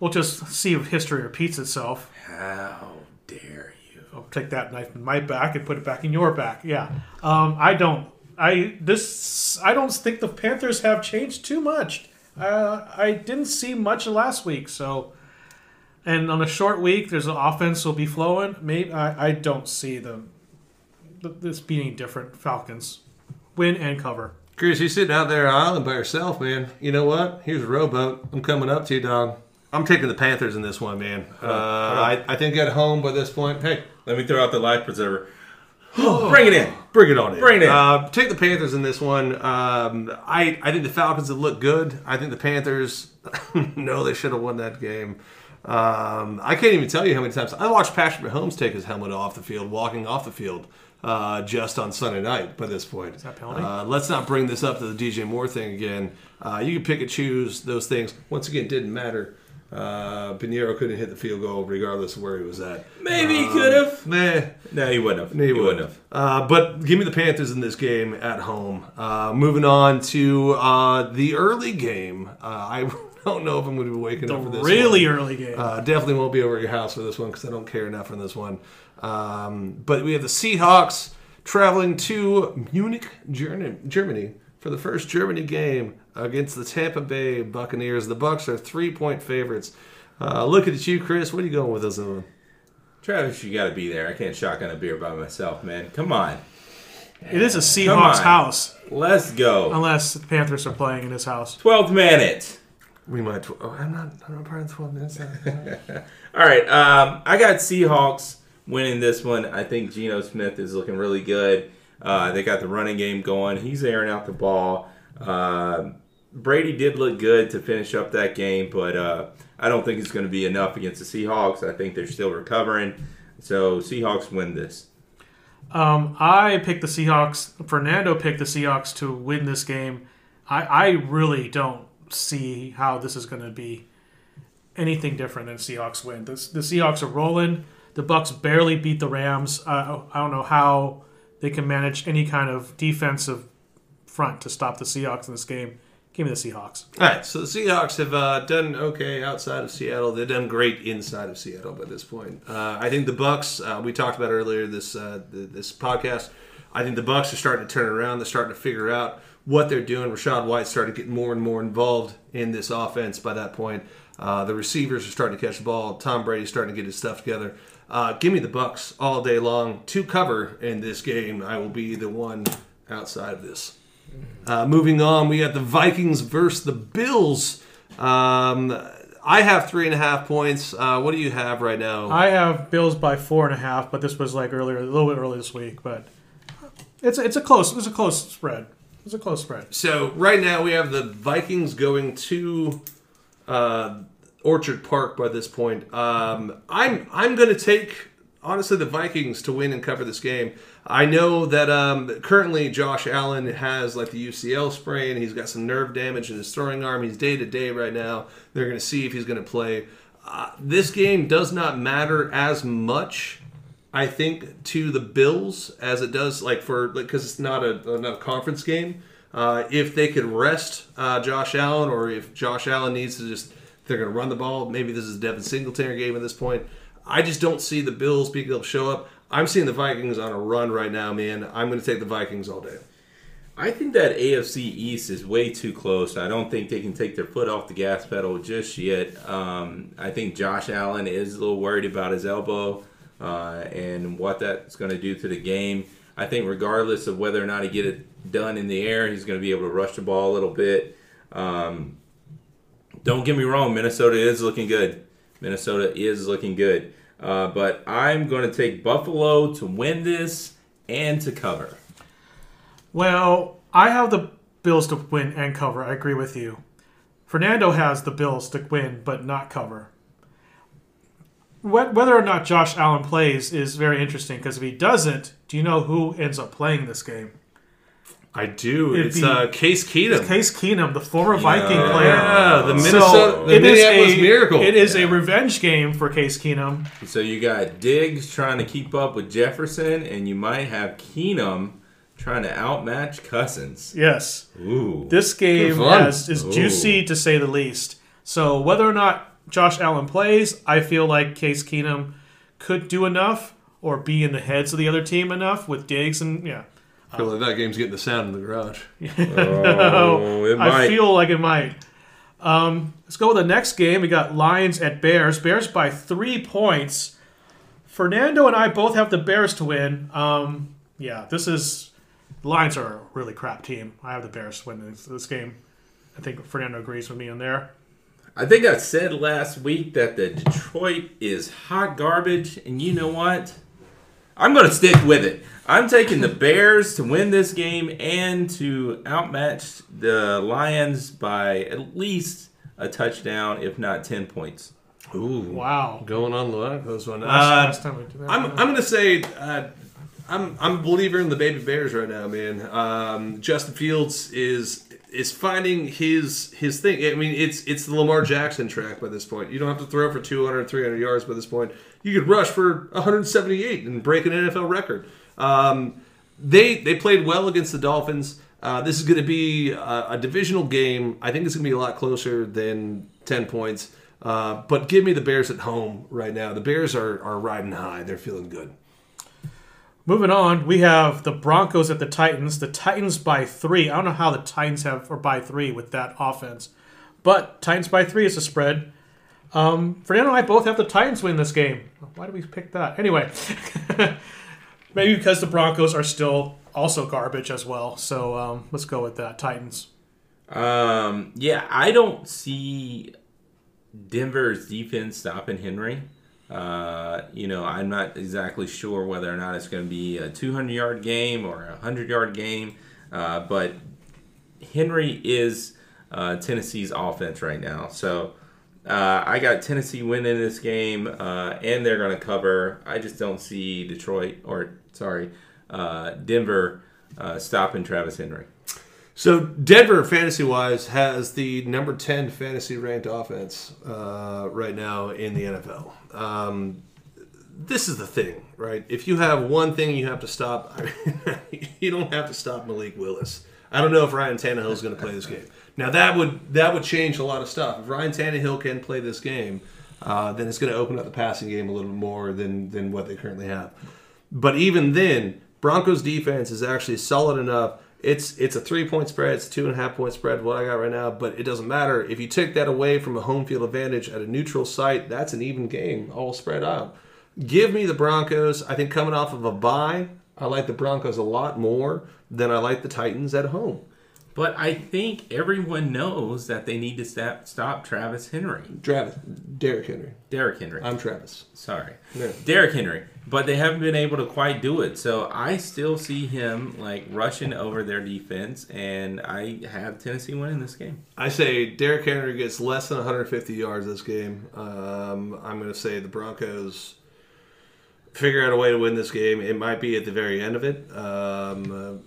we'll just see if history repeats itself. How dare you? I'll take that knife in my back and put it back in your back. Yeah. Um, I don't. I this. I don't think the Panthers have changed too much. Uh, I didn't see much last week, so. And on a short week, there's an offense will be flowing. Maybe I, I don't see them. th- This being different. Falcons win and cover. Chris, you sitting out there on island by yourself, man. You know what? Here's a rowboat. I'm coming up to you, dog. I'm taking the Panthers in this one, man. Uh, I, I think at home by this point. Hey, Let me throw out the life preserver. Bring it in. bring it on in. Bring it in. Uh, take the Panthers in this one. Um, I, I think the Falcons have looked good. I think the Panthers, no, they should have won that game. Um, I can't even tell you how many times I watched Patrick Mahomes take his helmet off the field, walking off the field, uh, just on Sunday night. By this point, is that penalty? Uh, let's not bring this up to the DJ Moore thing again. Uh, you can pick and choose those things. Once again, didn't matter. Uh, Piñeiro couldn't hit the field goal regardless of where he was at. Maybe he could have. Nah, No, he wouldn't have. he wouldn't have. Uh, but give me the Panthers in this game at home. Uh, moving on to uh, the early game. Uh, I don't know if I'm going to be waking The up for this. really one. early game. Uh, definitely won't be over at your house for this one because I don't care enough for this one. Um, but we have the Seahawks traveling to Munich, Germany, Germany for the first Germany game against the Tampa Bay Buccaneers. The Bucs are three point favorites. Uh, looking at you, Chris. What are you going with this one? Travis, you got to be there. I can't shotgun a beer by myself, man. Come on. it is a Seahawks house, Let's go. unless the Panthers are playing in his house. 12th minute. We might. Tw- oh, I'm not. I'm not part of the 12 minutes. All right. Um, I got Seahawks winning this one. I think Geno Smith is looking really good. Uh, they got the running game going. He's airing out the ball. Uh, Brady did look good to finish up that game, but uh, I don't think it's going to be enough against the Seahawks. I think they're still recovering. So Seahawks win this. Um, I picked the Seahawks. Fernando picked the Seahawks to win this game. I, I really don't see how this is going to be anything different than Seahawks win. The, the Seahawks are rolling. The Bucs barely beat the Rams. Uh, I don't know how they can manage any kind of defensive front to stop the Seahawks in this game. Give me the Seahawks. All right, so the Seahawks have uh, done okay outside of Seattle. They've done great inside of Seattle by this point. Uh, I think the Bucs. Uh, we talked about earlier this uh, th- this podcast. I think the Bucs are starting to turn around. They're starting to figure out what they're doing. Rachaad White started getting more and more involved in this offense by that point. Uh, the receivers are starting to catch the ball. Tom Brady's starting to get his stuff together. Uh, give me the Bucs all day long to cover in this game. I will be the one outside of this. Uh, moving on, we got the Vikings versus the Bills. Um, I have three and a half points. Uh, what do you have right now? I have Bills by four and a half, but this was like earlier, a little bit early this week. But it's it's a close it's a close spread. It's a close spread. so right now we have the Vikings going to uh, Orchard Park by this point. Um, I'm I'm going to take honestly the Vikings to win and cover this game. I know that um, currently Josh Allen has like the UCL sprain. He's got some nerve damage in his throwing arm. He's day to day right now. They're going to see if he's going to play. Uh, this game does not matter as much. I think to the Bills as it does like for like because it's not a not a conference game. Uh, if they could rest uh, Josh Allen, or if Josh Allen needs to just they're going to run the ball. Maybe this is a Devin Singletary game at this point. I just don't see the Bills being able to show up. I'm seeing the Vikings on a run right now, man. I'm going to take the Vikings all day. I think that AFC East is way too close. I don't think they can take their foot off the gas pedal just yet. Um, I think Josh Allen is a little worried about his elbow uh, and what that's going to do to the game. I think regardless of whether or not he get it done in the air, he's going to be able to rush the ball a little bit. Um, don't get me wrong, Minnesota is looking good. Minnesota is looking good. Uh, but I'm going to take Buffalo to win this and to cover. Well, I have the Bills to win and cover. I agree with you. Fernando has the Bills to win but not cover. Whether or not Josh Allen plays is very interesting because if he doesn't, do you know who ends up playing this game? I do. It'd it's be- uh, Case Keenum. Case Keenum, the former Viking player. yeah, the So, Minnesota, the it is Minneapolis a, Miracle. It is a revenge game for Case Keenum. So you got Diggs trying to keep up with Jefferson, and you might have Keenum trying to outmatch Cousins. Yes. Ooh. This game has, is Ooh. juicy to say the least. So whether or not Josh Allen plays, I feel like Case Keenum could do enough or be in the heads of the other team enough with Diggs and yeah. I feel like that game's getting the sound in the garage. Oh, it might. I might. feel like it might. Um, let's go with the next game. We got Lions at Bears. Bears by three points. Fernando and I both have the Bears to win. Um, yeah, this is Lions are a really crap team. I have the Bears to win this, this game. I think Fernando agrees with me on there. I think I said last week that the Detroit is hot garbage, and you know what? I'm going to stick with it. I'm taking the Bears to win this game and to outmatch the Lions by at least a touchdown, if not 10 points. Ooh, Wow. going on the those one. Uh, Last time we did that. I'm I'm gonna say uh, I'm I'm a believer in the baby Bears right now, man. Um, Justin Fields is is finding his his thing. I mean, it's it's the Lamar Jackson track by this point. You don't have to throw for 200, 300 yards by this point. You could rush for 178 and break an NFL record. Um, they they played well against the Dolphins. Uh, this is going to be a, a divisional game. I think it's going to be a lot closer than 10 points. Uh, but give me the Bears at home right now. The Bears are, are riding high. They're feeling good. Moving on, we have the Broncos at the Titans. The Titans by three. I don't know how the Titans have or by three with that offense, but Titans by three is a spread. Um, Fernando and I both have the Titans win this game. Why did we pick that? Anyway, maybe because the Broncos are still also garbage as well. So um, let's go with that. Titans. Um, yeah, I don't see Denver's defense stopping Henry. Uh, you know, I'm not exactly sure whether or not it's going to be a 200 yard game or a 100 yard game, uh, but Henry is uh, Tennessee's offense right now. So uh, I got Tennessee winning this game, uh, and they're going to cover. I just don't see Detroit or sorry, Denver stopping Travis Henry. So Denver, fantasy wise, has the number ten fantasy ranked offense uh, right now in the NFL. Um, this is the thing, right? If you have one thing you have to stop, I mean, you don't have to stop Malik Willis. I don't know if Ryan Tannehill is going to play this game. Now that would that would change a lot of stuff. If Ryan Tannehill can play this game, uh, then it's going to open up the passing game a little bit more than than what they currently have. But even then, Broncos defense is actually solid enough. It's it's a three point spread, it's a two and a half point spread, what I got right now, but it doesn't matter. If you take that away from a home field advantage at a neutral site, that's an even game, all spread out. Give me the Broncos. I think coming off of a bye, I like the Broncos a lot more than I like the Titans at home. But I think everyone knows that they need to stop, stop Travis Henry. Travis, Derrick Henry. Derrick Henry. I'm Travis. Sorry. Yeah. Derrick Henry. But they haven't been able to quite do it. So I still see him like rushing over their defense and I have Tennessee winning this game. I say Derrick Henry gets less than 150 yards this game. Um, I'm going to say the Broncos figure out a way to win this game. It might be at the very end of it. Um, uh,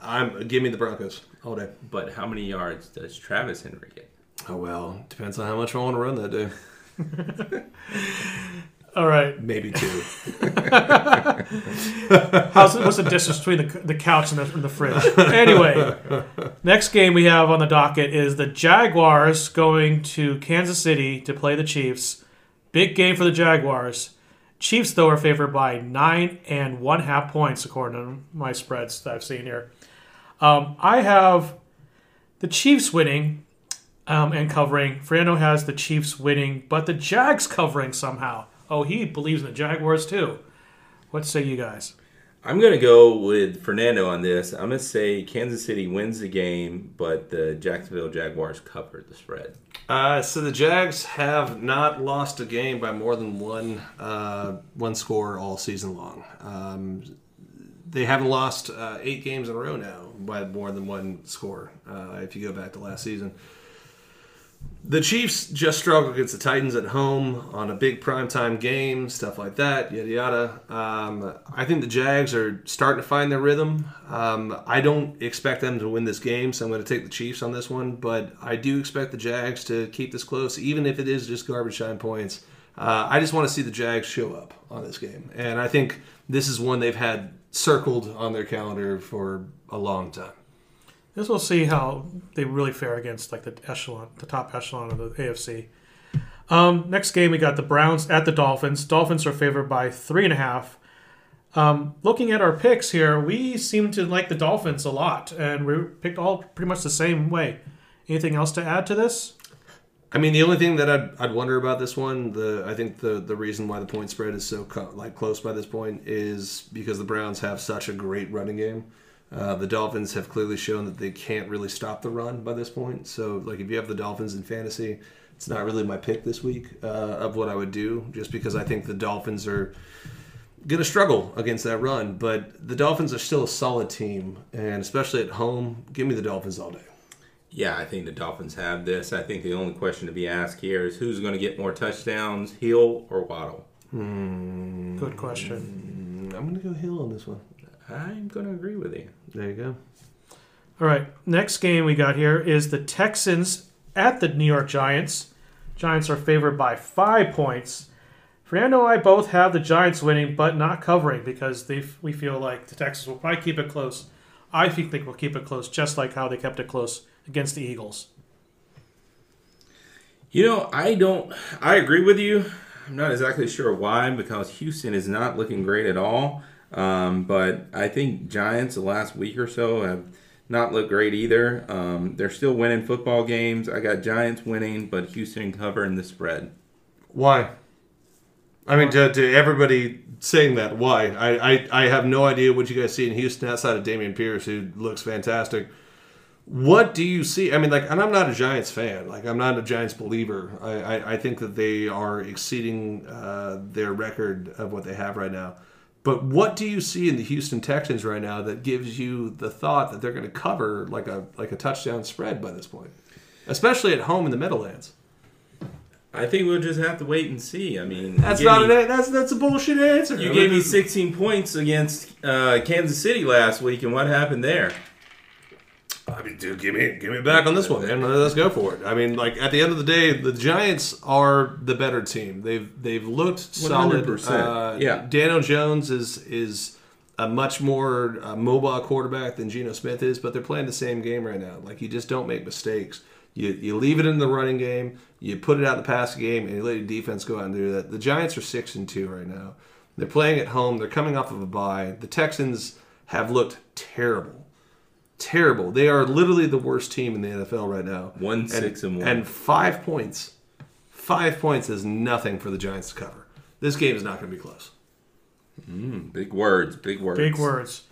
I'm give me the Broncos all day. But how many yards does Travis Henry get? Oh well, depends on how much I want to run that day. All right. Maybe two. How's what's the distance between the, the couch and the, and the fridge? Anyway, next game we have on the docket is the Jaguars going to Kansas City to play the Chiefs. Big game for the Jaguars. Chiefs, though, are favored by nine and one half points, according to my spreads that I've seen here. Um, I have the Chiefs winning um, and covering. Fernando has the Chiefs winning, but the Jags covering somehow. Oh, he believes in the Jaguars too. What say you guys? I'm going to go with Fernando on this. I'm going to say Kansas City wins the game, but the Jacksonville Jaguars covered the spread. Uh, so the Jags have not lost a game by more than one uh, one score all season long. Um, they haven't lost uh, eight games in a row now by more than one score. Uh, if you go back to last season, the Chiefs just struggled against the Titans at home on a big primetime game, stuff like that, yada yada. Um, I think the Jags are starting to find their rhythm. Um, I don't expect them to win this game, so I'm going to take the Chiefs on this one. But I do expect the Jags to keep this close, even if it is just garbage time points. Uh, I just want to see the Jags show up on this game, and I think this is one they've had circled on their calendar for a long time. This will see how they really fare against like the echelon, the top echelon of the AFC. Um, next game, we got the Browns at the Dolphins. Dolphins are favored by three and a half. Um, looking at our picks here, we seem to like the Dolphins a lot, and we picked all pretty much the same way. Anything else to add to this? I mean, the only thing that I'd, I'd wonder about this one, the I think the the reason why the point spread is so co- like close by this point is because the Browns have such a great running game. Uh, the Dolphins have clearly shown that they can't really stop the run by this point. So, like, if you have the Dolphins in fantasy, it's not really my pick this week uh, of what I would do, just because I think the Dolphins are going to struggle against that run. But the Dolphins are still a solid team, and especially at home, give me the Dolphins all day. Yeah, I think the Dolphins have this. I think the only question to be asked here is who's going to get more touchdowns, Hill or Waddle? Good question. I'm going to go Hill on this one. I'm going to agree with you. There you go. All right, next game we got here is the Texans at the New York Giants. Giants are favored by five points. Fernando and I both have the Giants winning, but not covering because they we feel like the Texans will probably keep it close. I think they will keep it close, just like how they kept it close against the Eagles. You know, I don't. I agree with you. I'm not exactly sure why, because Houston is not looking great at all. Um, but I think Giants the last week or so have not looked great either. Um, they're still winning football games. I got Giants winning, but Houston covering the spread. Why? I mean, to, to everybody saying that, why? I, I, I have no idea what you guys see in Houston outside of Dameon Pierce, who looks fantastic. What do you see? I mean, like, and I'm not a Giants fan. Like, I'm not a Giants believer. I, I, I think that they are exceeding uh, their record of what they have right now. But what do you see in the Houston Texans right now that gives you the thought that they're going to cover like a like a touchdown spread by this point, especially at home in the Meadowlands? I think we'll just have to wait and see. I mean, That's not me, an that's that's a bullshit answer. You gave me 16 points against uh, Kansas City last week, and what happened there? I mean, dude, give me give me back on this one, man. Let's go for it. I mean, like at the end of the day, the Giants are the better team. They've they've looked solid. 100%. Uh, Yeah. Daniel Jones is is a much more uh, mobile quarterback than Geno Smith is, but they're playing the same game right now. Like you just don't make mistakes. You you leave it in the running game, you put it out the passing game, and you let your defense go out and do that. The Giants are six and two right now. They're playing at home. They're coming off of a bye. The Texans have looked terrible terrible. They are literally the worst team in the NFL right now. One, six, and one. And five points. Five points is nothing for the Giants to cover. This game is not going to be close. Big words, big words. Big words.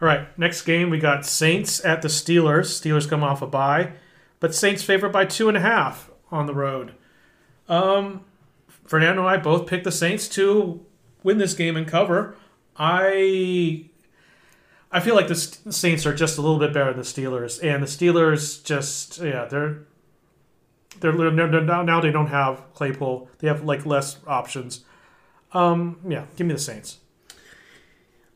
All right, next game we got Saints at the Steelers. Steelers come off a bye, but Saints favored by two and a half on the road. Um, Fernando and I both picked the Saints to win this game and cover. I I feel like the Saints are just a little bit better than the Steelers, and the Steelers just yeah they're they're, they're, now they don't have Claypool. They have like less options. Um, yeah, give me the Saints.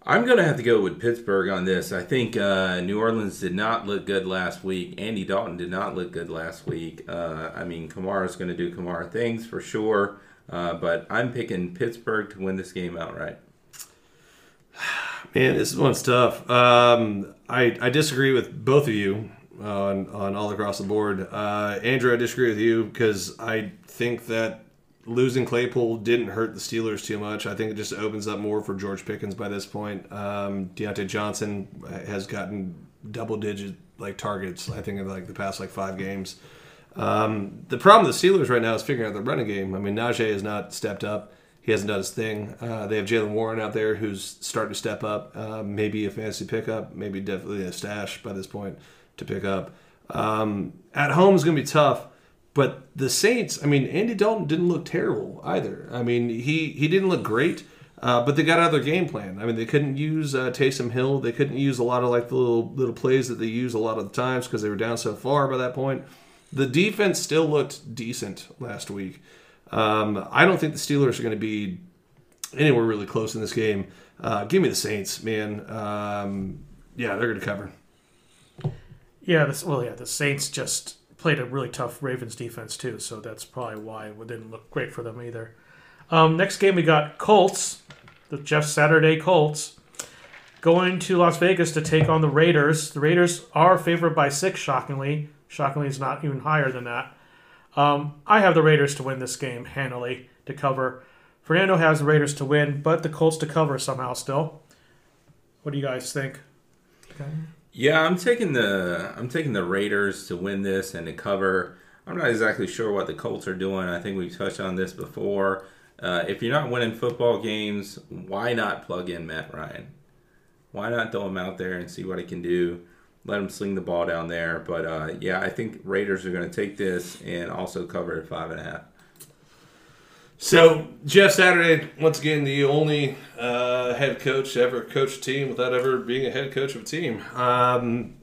I'm going to have to go with Pittsburgh on this. I think uh, New Orleans did not look good last week. Andy Dalton did not look good last week. Uh, I mean, Kamara's going to do Kamara things for sure, uh, but I'm picking Pittsburgh to win this game outright. Man, this one's tough. Um, I, I disagree with both of you on, on all across the board. Uh, Andrew, I disagree with you because I think that losing Claypool didn't hurt the Steelers too much. I think it just opens up more for George Pickens by this point. Um, Diontae Johnson has gotten double digit like targets. I think in like the past like five games. Um, the problem with the Steelers right now is figuring out the running game. I mean, Najee has not stepped up. He hasn't done his thing. Uh, they have Jaylen Warren out there who's starting to step up. Uh, maybe a fantasy pickup, maybe definitely a stash by this point to pick up. Um, at home is going to be tough, but the Saints. I mean, Andy Dalton didn't look terrible either. I mean, he he didn't look great. Uh, but they got out of their game plan. I mean, they couldn't use uh, Taysom Hill. They couldn't use a lot of like the little little plays that they use a lot of the times because they were down so far by that point. The defense still looked decent last week. Um, I don't think the Steelers are going to be anywhere really close in this game. Uh, give me the Saints, man. Um, yeah, they're going to cover. Yeah, this, well, yeah, the Saints just played a really tough Ravens defense too, so that's probably why it didn't look great for them either. Um, next game we got Colts, the Jeff Saturday Colts, going to Las Vegas to take on the Raiders. The Raiders are favored by six, shockingly. Shockingly, it's not even higher than that. Um, I have the Raiders to win this game handily to cover. Fernando has the Raiders to win, but the Colts to cover somehow still. What do you guys think? Yeah, I'm taking the I'm taking the Raiders to win this and to cover. I'm not exactly sure what the Colts are doing. I think we've touched on this before. Uh, if you're not winning football games, why not plug in Matt Ryan? Why not throw him out there and see what he can do? Let him sling the ball down there. But uh, yeah, I think Raiders are going to take this and also cover at five and a half. So Jeff Saturday, once again, the only uh, head coach ever coach a team without ever being a head coach of a team. Um,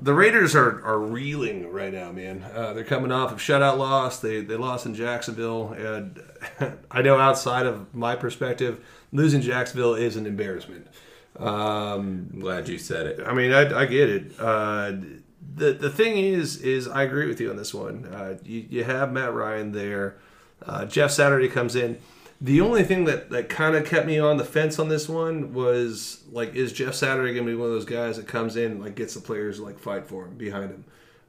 the Raiders are, are reeling right now, man. Uh, they're coming off of shutout loss. They they lost in Jacksonville, and I know outside of my perspective, losing Jacksonville is an embarrassment. Um, I'm glad you said it. I mean, I, I get it. Uh, the the thing is, is I agree with you on this one. Uh, you, you have Matt Ryan there. Uh, Jeff Saturday comes in. The only thing that, that kind of kept me on the fence on this one was like, is Jeff Saturday going to be one of those guys that comes in and like gets the players like fight for him behind him?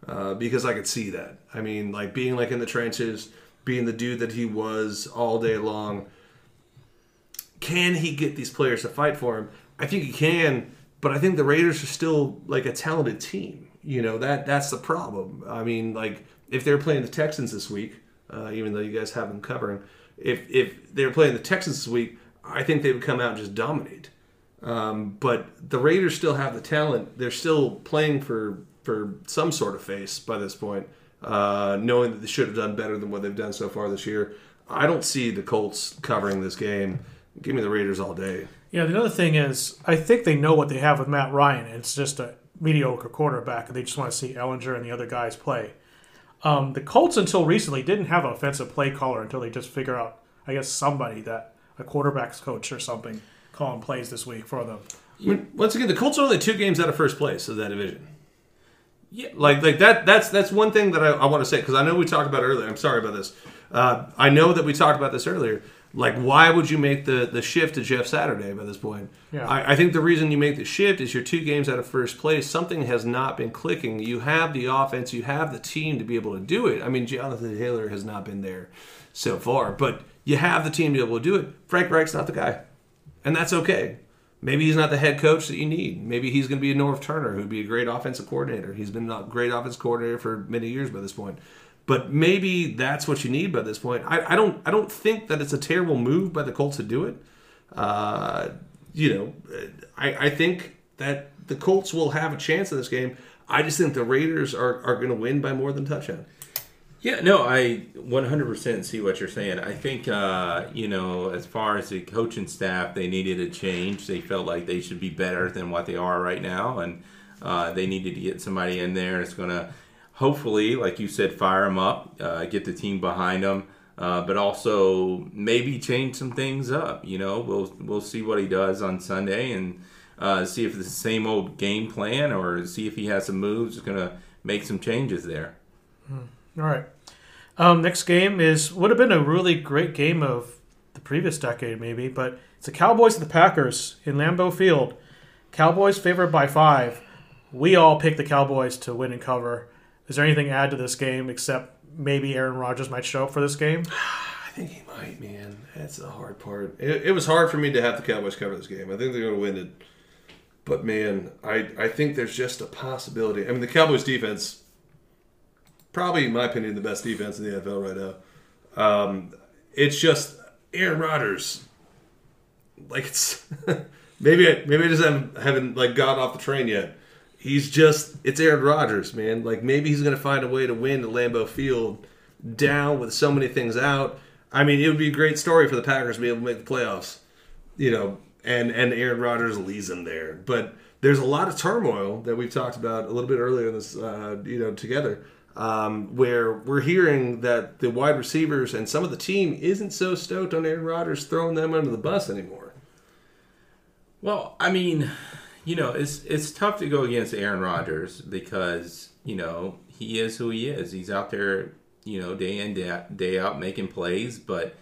Uh, because I could see that. I mean, like being like in the trenches, being the dude that he was all day long. Can he get these players to fight for him? I think he can, but I think the Raiders are still like a talented team. You know that that's the problem. I mean, like if they're playing the Texans this week, uh, even though you guys have them covering, if if they're playing the Texans this week, I think they would come out and just dominate. Um, but the Raiders still have the talent. They're still playing for for some sort of face by this point, uh, knowing that they should have done better than what they've done so far this year. I don't see the Colts covering this game. Give me the Raiders all day. Yeah, the other thing is, I think they know what they have with Matt Ryan. It's just a mediocre quarterback, and they just want to see Ehlinger and the other guys play. Um, the Colts, until recently, didn't have an offensive play caller until they just figure out, I guess, somebody that a quarterbacks coach or something calling plays this week for them. Mean, once again, the Colts are only two games out of first place of that division. Yeah. Like like that that's that's one thing that I, I want to say because I know we talked about earlier. I'm sorry about this. Uh, I know that we talked about this earlier. Like, why would you make the the shift to Jeff Saturday by this point? Yeah. I, I think the reason you make the shift is you're two games out of first place. Something has not been clicking. You have the offense, you have the team to be able to do it. I mean, Jonathan Taylor has not been there so far, but you have the team to be able to do it. Frank Reich's not the guy, and that's okay. Maybe he's not the head coach that you need. Maybe he's going to be a Norv Turner, who'd be a great offensive coordinator. He's been a great offensive coordinator for many years by this point. But maybe that's what you need by this point. I, I don't I don't think that it's a terrible move by the Colts to do it. Uh, you know, I, I think that the Colts will have a chance in this game. I just think the Raiders are, are going to win by more than touchdown. Yeah, no, I 100% see what you're saying. I think, uh, you know, as far as the coaching staff, they needed a change. They felt like they should be better than what they are right now, and uh, they needed to get somebody in there that's going to, hopefully, like you said, fire them up, uh, get the team behind them, uh, but also maybe change some things up. You know, we'll we'll see what he does on Sunday and uh, see if it's the same old game plan or see if he has some moves that's going to make some changes there. All right. Um, next game is would have been a really great game of the previous decade, maybe, but it's the Cowboys and the Packers in Lambeau Field. Cowboys favored by five. We all picked the Cowboys to win and cover. Is there anything to add to this game except maybe Aaron Rodgers might show up for this game? I think he might, man. That's the hard part. It, it was hard for me to have the Cowboys cover this game. I think they're going to win it. But man, I, I think there's just a possibility. I mean, the Cowboys defense, probably in my opinion, the best defense in the NFL right now. Um, it's just Aaron Rodgers. Like it's maybe I, maybe I just haven't haven't like got off the train yet. He's just it's Aaron Rodgers, man. Like maybe he's gonna find a way to win at Lambeau Field down with so many things out. I mean, it would be a great story for the Packers to be able to make the playoffs, you know, and and Aaron Rodgers leads them there. But there's a lot of turmoil that we've talked about a little bit earlier in this, uh, you know, together, um, where we're hearing that the wide receivers and some of the team isn't so stoked on Aaron Rodgers throwing them under the bus anymore. Well, I mean, you know, it's it's tough to go against Aaron Rodgers because you know he is who he is. He's out there, you know, day in day out, day out making plays. But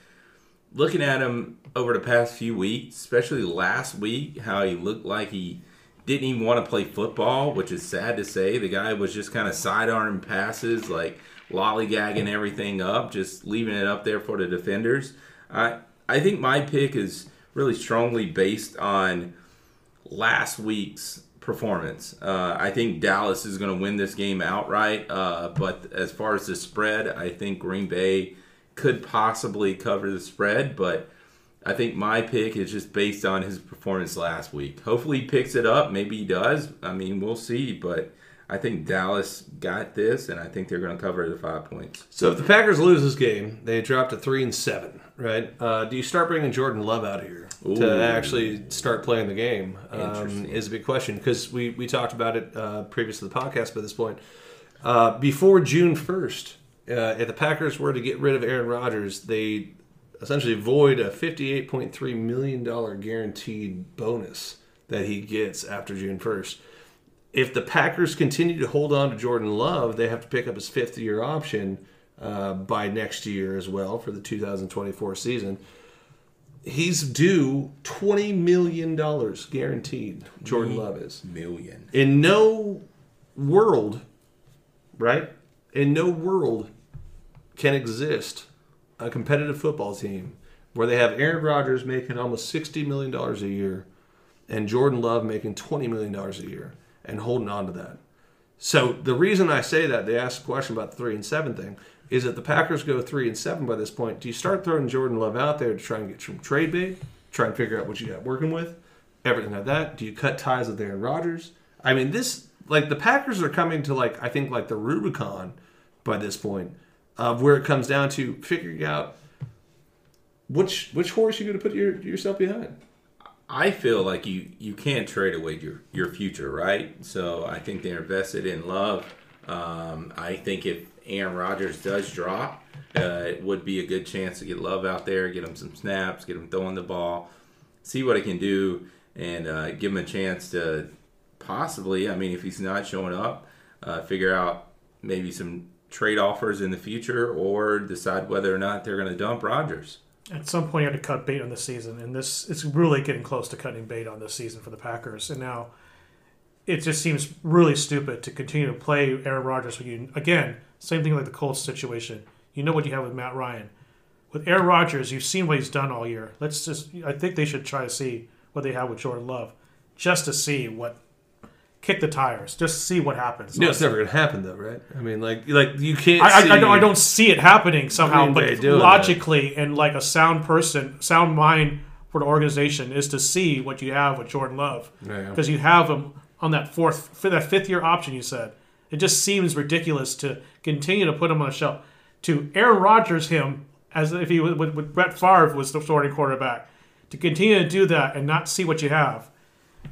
looking at him over the past few weeks, especially last week, how he looked like he didn't even want to play football, which is sad to say. The guy was just kind of sidearm passes, like lollygagging everything up, just leaving it up there for the defenders. I I think my pick is really strongly based on last week's performance. Uh, I think Dallas is going to win this game outright. Uh, but as far as the spread, I think Green Bay could possibly cover the spread. But I think my pick is just based on his performance last week. Hopefully, he picks it up. Maybe he does. I mean, we'll see. But I think Dallas got this, and I think they're going to cover the five points. So if the Packers lose this game, they drop to three and seven, right? Uh, do you start bringing Jordan Love out here Ooh. to actually start playing the game? Um, is a big question because we we talked about it uh, previous to the podcast. By this point, uh, before June first, uh, if the Packers were to get rid of Aaron Rodgers, they essentially void a fifty-eight point three million dollar guaranteed bonus that he gets after June first if the Packers continue to hold on to Jordan Love, they have to pick up his fifth year option uh, by next year as well for the 2024 season. He's due $20 million guaranteed, Jordan Love is. Million. In no world, right? In no world can exist a competitive football team where they have Aaron Rodgers making almost $60 million a year and Jordan Love making $20 million a year and holding on to that. So the reason I say that, they asked a question about the three and seven thing, is that the Packers go three and seven by this point. Do you start throwing Jordan Love out there to try and get some trade bait, try and figure out what you got working with, everything like that? Do you cut ties with Aaron Rodgers? I mean, this like the Packers are coming to like I think like the Rubicon by this point of where it comes down to figuring out which which horse you're going to put your, yourself behind. I feel like you you can't trade away your your future, right? So I think they're invested in love. Um, I think if Aaron Rodgers does drop, uh, it would be a good chance to get Love out there, get him some snaps, get him throwing the ball, see what he can do, and uh, give him a chance to possibly. I mean, if he's not showing up, uh, figure out maybe some trade offers in the future, or decide whether or not they're going to dump Rodgers. At some point, you had to cut bait on the season, and this it's really getting close to cutting bait on this season for the Packers. And now, it just seems really stupid to continue to play Aaron Rodgers. When you again, same thing like the Colts situation. You know what you have with Matt Ryan. With Aaron Rodgers, you've seen what he's done all year. Let's just. I think they should try to see what they have with Jordan Love, just to see what kick the tires, just see what happens. No, it's never going to happen, though, right? I mean, like, like you can't. I, see, I, I, don't, I don't see it happening somehow, but logically and like a sound person, sound mind for the organization is to see what you have with Jordan Love Yeah. because you have him on that fourth, for that fifth year option. You said it just seems ridiculous to continue to put him on a shelf. To Aaron Rodgers him as if he was with, with Brett Favre was the starting quarterback. To continue to do that and not see what you have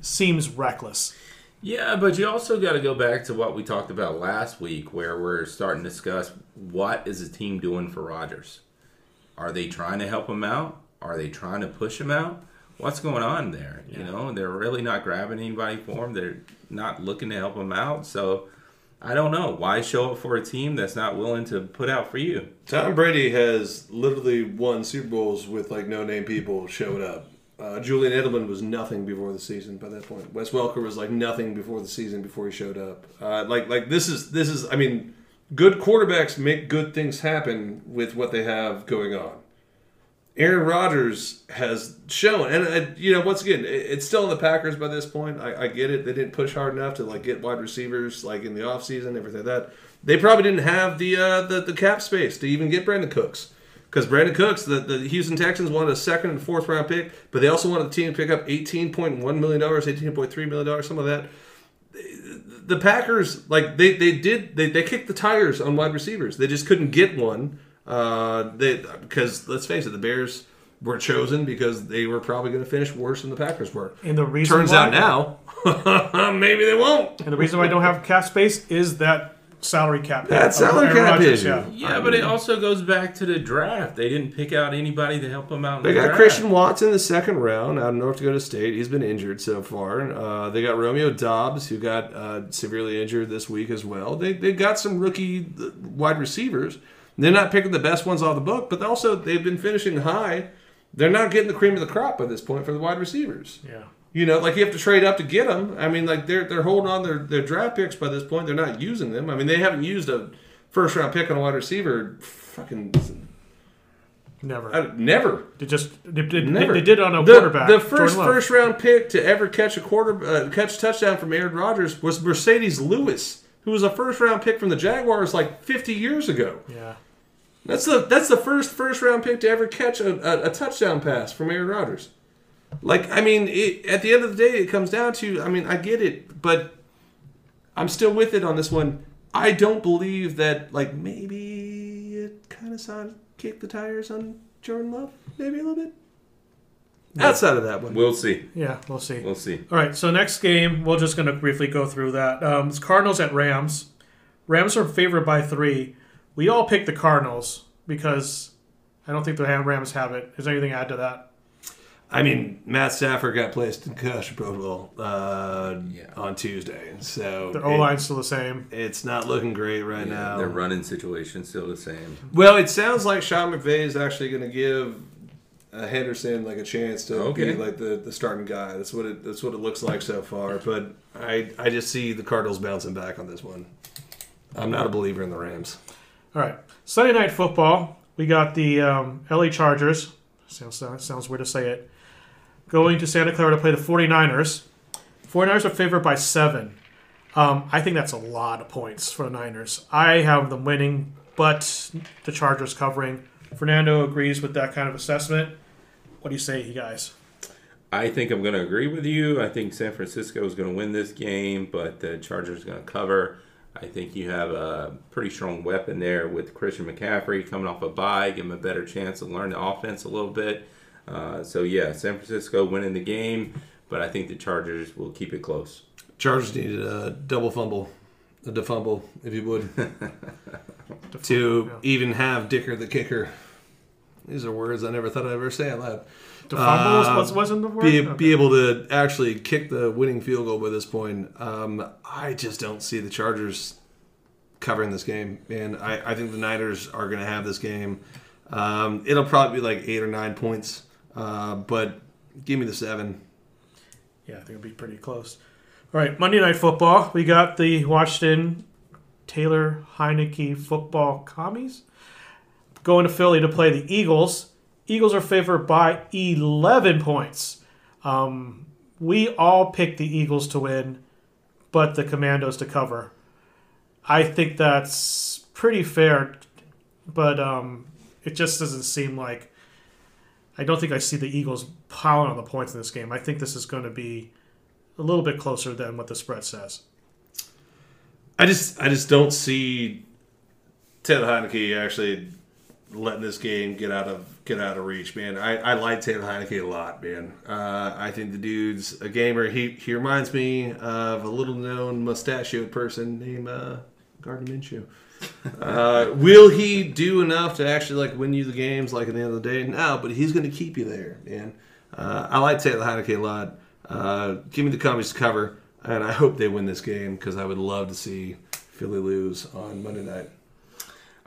seems reckless. Yeah, but you also got to go back to what we talked about last week, where we're starting to discuss what is the team doing for Rodgers. Are they trying to help him out? Are they trying to push him out? What's going on there? You know, they're really not grabbing anybody for him. They're not looking to help him out. So I don't know why show up for a team that's not willing to put out for you. Tom Brady has literally won Super Bowls with like no name people showing up. Uh, Julian Edelman was nothing before the season by that point. Wes Welker was like nothing before the season before he showed up. Uh, like like this is this is I mean, good quarterbacks make good things happen with what they have going on. Aaron Rodgers has shown, and uh, you know, once again, it- it's still in the Packers by this point. I, I get it; they didn't push hard enough to like get wide receivers like in the offseason, everything like that. They probably didn't have the uh, the, the cap space to even get Brandin Cooks because Brandin Cooks, the, the Houston Texans wanted a second and fourth round pick, but they also wanted the team to pick up eighteen point one million dollars, eighteen point three million dollars, some of that the Packers like they they did they, they kicked the tires on wide receivers. They just couldn't get one. Uh, they because let's face it, the Bears were chosen because they were probably going to finish worse than the Packers were. And the reason Turns why- out now, maybe they won't. And the reason why I don't have cap space is that salary cap. That salary cap Rodgers, issue. yeah. Yeah, but it also goes back to the draft. They didn't pick out anybody to help them out. In They the got draft. Christian Watson in the second round out of North Dakota State. He's been injured so far. Uh, they got Romeo Doubs, who got uh, severely injured this week as well. They they got some rookie uh, wide receivers. They're not picking the best ones off the book, but also they've been finishing high. They're not getting the cream of the crop at this point for the wide receivers. Yeah. You know, like you have to trade up to get them. I mean, like they're they're holding on their their draft picks by this point. They're not using them. I mean, they haven't used a first round pick on a wide receiver. Fucking Never. I, never. They just they, they, Never. they did on a the, quarterback. The first first round pick to ever catch a quarter uh, catch a touchdown from Aaron Rodgers was Marcedes Lewis, who was a first round pick from the Jaguars like 50 years ago. Yeah. That's the that's the first first round pick to ever catch a, a, a touchdown pass from Aaron Rodgers. Like I mean, it, at the end of the day, it comes down to I mean I get it, but I'm still with it on this one. I don't believe that like maybe it kind of sounded kick the tires on Jordan Love, maybe a little bit. Outside of that one, We'll see. Yeah. We'll see. We'll see. All right. So next game, we're just going to briefly go through that. Um, it's Cardinals at Rams. Rams are favored by three. We all picked the Cardinals because I don't think the Rams have it. Is there anything to add to that? I mean, Matt Stafford got placed in concussion protocol uh, Yeah. on Tuesday, so The O line's still the same. it's not looking great right now. Their running situation still the same. Well, it sounds like Sean McVay is actually going to give uh, Henderson like a chance to Okay. be like the, the starting guy. That's what it that's what it looks like so far. But I I just see the Cardinals bouncing back on this one. I'm not a believer in the Rams. All right. Sunday night football. We got the um, LA Chargers. Sounds sounds weird to say it. Going to Santa Clara to play the 49ers. 49ers are favored by seven. Um, I think that's a lot of points for the Niners. I have them winning, but the Chargers covering. Fernando agrees with that kind of assessment. What do you say, you guys? I think I'm going to agree with you. I think San Francisco is going to win this game, but the Chargers are going to cover. I think you have a pretty strong weapon there with Christian McCaffrey coming off a bye, give him a better chance to learn the offense a little bit. Uh, so yeah, San Francisco winning the game, but I think the Chargers will keep it close. Chargers needed a double fumble, a doumble, if you would, to even have Dicker the kicker these are words I never thought I'd ever say out loud. The fumble was- was, wasn't the word. Be, Okay. be able to actually kick the winning field goal by this point. Um, I just don't see the Chargers covering this game, and I, I think the Niners are going to have this game. Um, it'll probably be like eight or nine points, uh, but give me the seven. Yeah, I think it'll be pretty close. All right, Monday Night Football. We got the Washington Taylor Heinicke football commies going to Philly to play the Eagles. Eagles are favored by 11 points. Um, we all picked the Eagles to win, but the Commanders to cover. I think that's pretty fair, but um, it just doesn't seem like. I don't think I see the Eagles piling on the points in this game. I think this is going to be a little bit closer than what the spread says. I just I just don't see Taylor Heinicke actually letting this game get out of get out of reach, man. I, I like Taylor Heinicke a lot, man. Uh, I think the dude's a gamer. He he reminds me of a little known mustachioed person named uh, Gardner Minshew. Uh, will he do enough to actually like win you the games like at the end of the day? No, but he's going to keep you there, man. Uh, I like Taylor Heinicke a lot. Uh, give me the commies to cover, and I hope they win this game because I would love to see Philly lose on Monday night.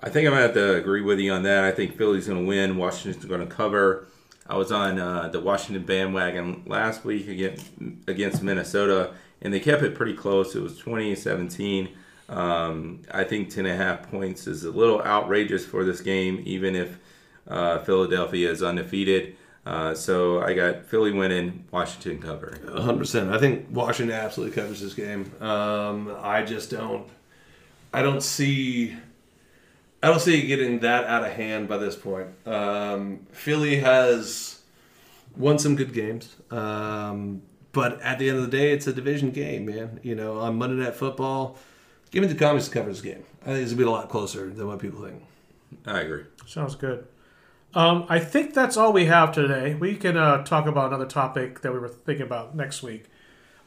I think I'm gonna have to agree with you on that. I think Philly's gonna win. Washington's gonna cover. I was on uh, the Washington bandwagon last week against Minnesota, and they kept it pretty close. It was 2017. Um, I think 10 and a half points is a little outrageous for this game, even if uh, Philadelphia is undefeated. Uh, so I got Philly winning, Washington covering. 100%. I think Washington absolutely covers this game. Um, I just don't. I don't see. I don't see it getting that out of hand by this point. Um, Philly has won some good games, um, but at the end of the day, it's a division game, man. You know, on Monday Night Football, give me the commies to cover this game. I think it's gonna be a lot closer than what people think. I agree. Sounds good. Um, I think that's all we have today. We can uh, talk about another topic that we were thinking about next week.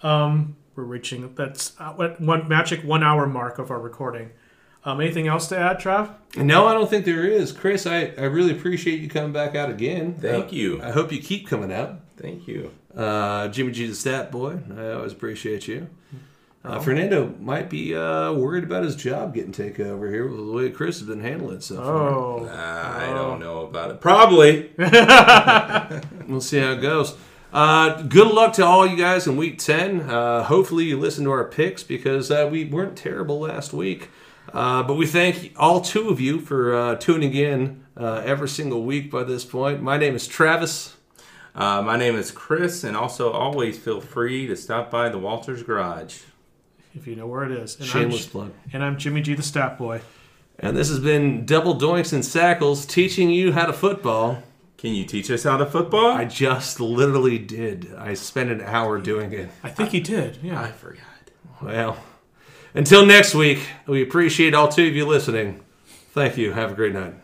Um, we're reaching that's uh, one magic one hour mark of our recording. Um, anything else to add, Trav? No, I don't think there is. Chris, I, I really appreciate you coming back out again. Thank Uh, you. I hope you keep coming out. Thank you. Uh, Jimmy G the Stat Boy, I always appreciate you. Uh, Fernando might be uh, worried about his job getting taken over here with the way Chris has been handling it so far. Oh, I don't know about it. Probably. We'll see how it goes. Uh, good luck to all you guys in week 10. Uh, hopefully, you listen to our picks because uh, we weren't terrible last week. Uh, but we thank all two of you for uh, tuning in uh, every single week by this point. My name is Travis. Uh, my name is Chris, and also always feel free to stop by the Walters Garage. if you know where it is. And Shameless I'm, plug. And I'm Jimmy G, the stat boy. And this has been Double Doinks and Sackles teaching you how to football. Can you teach us how to football? I just literally did. I spent an hour doing it. I think he did. Yeah. I forgot. Well, until next week, we appreciate all two of you listening. Thank you. Have a great night.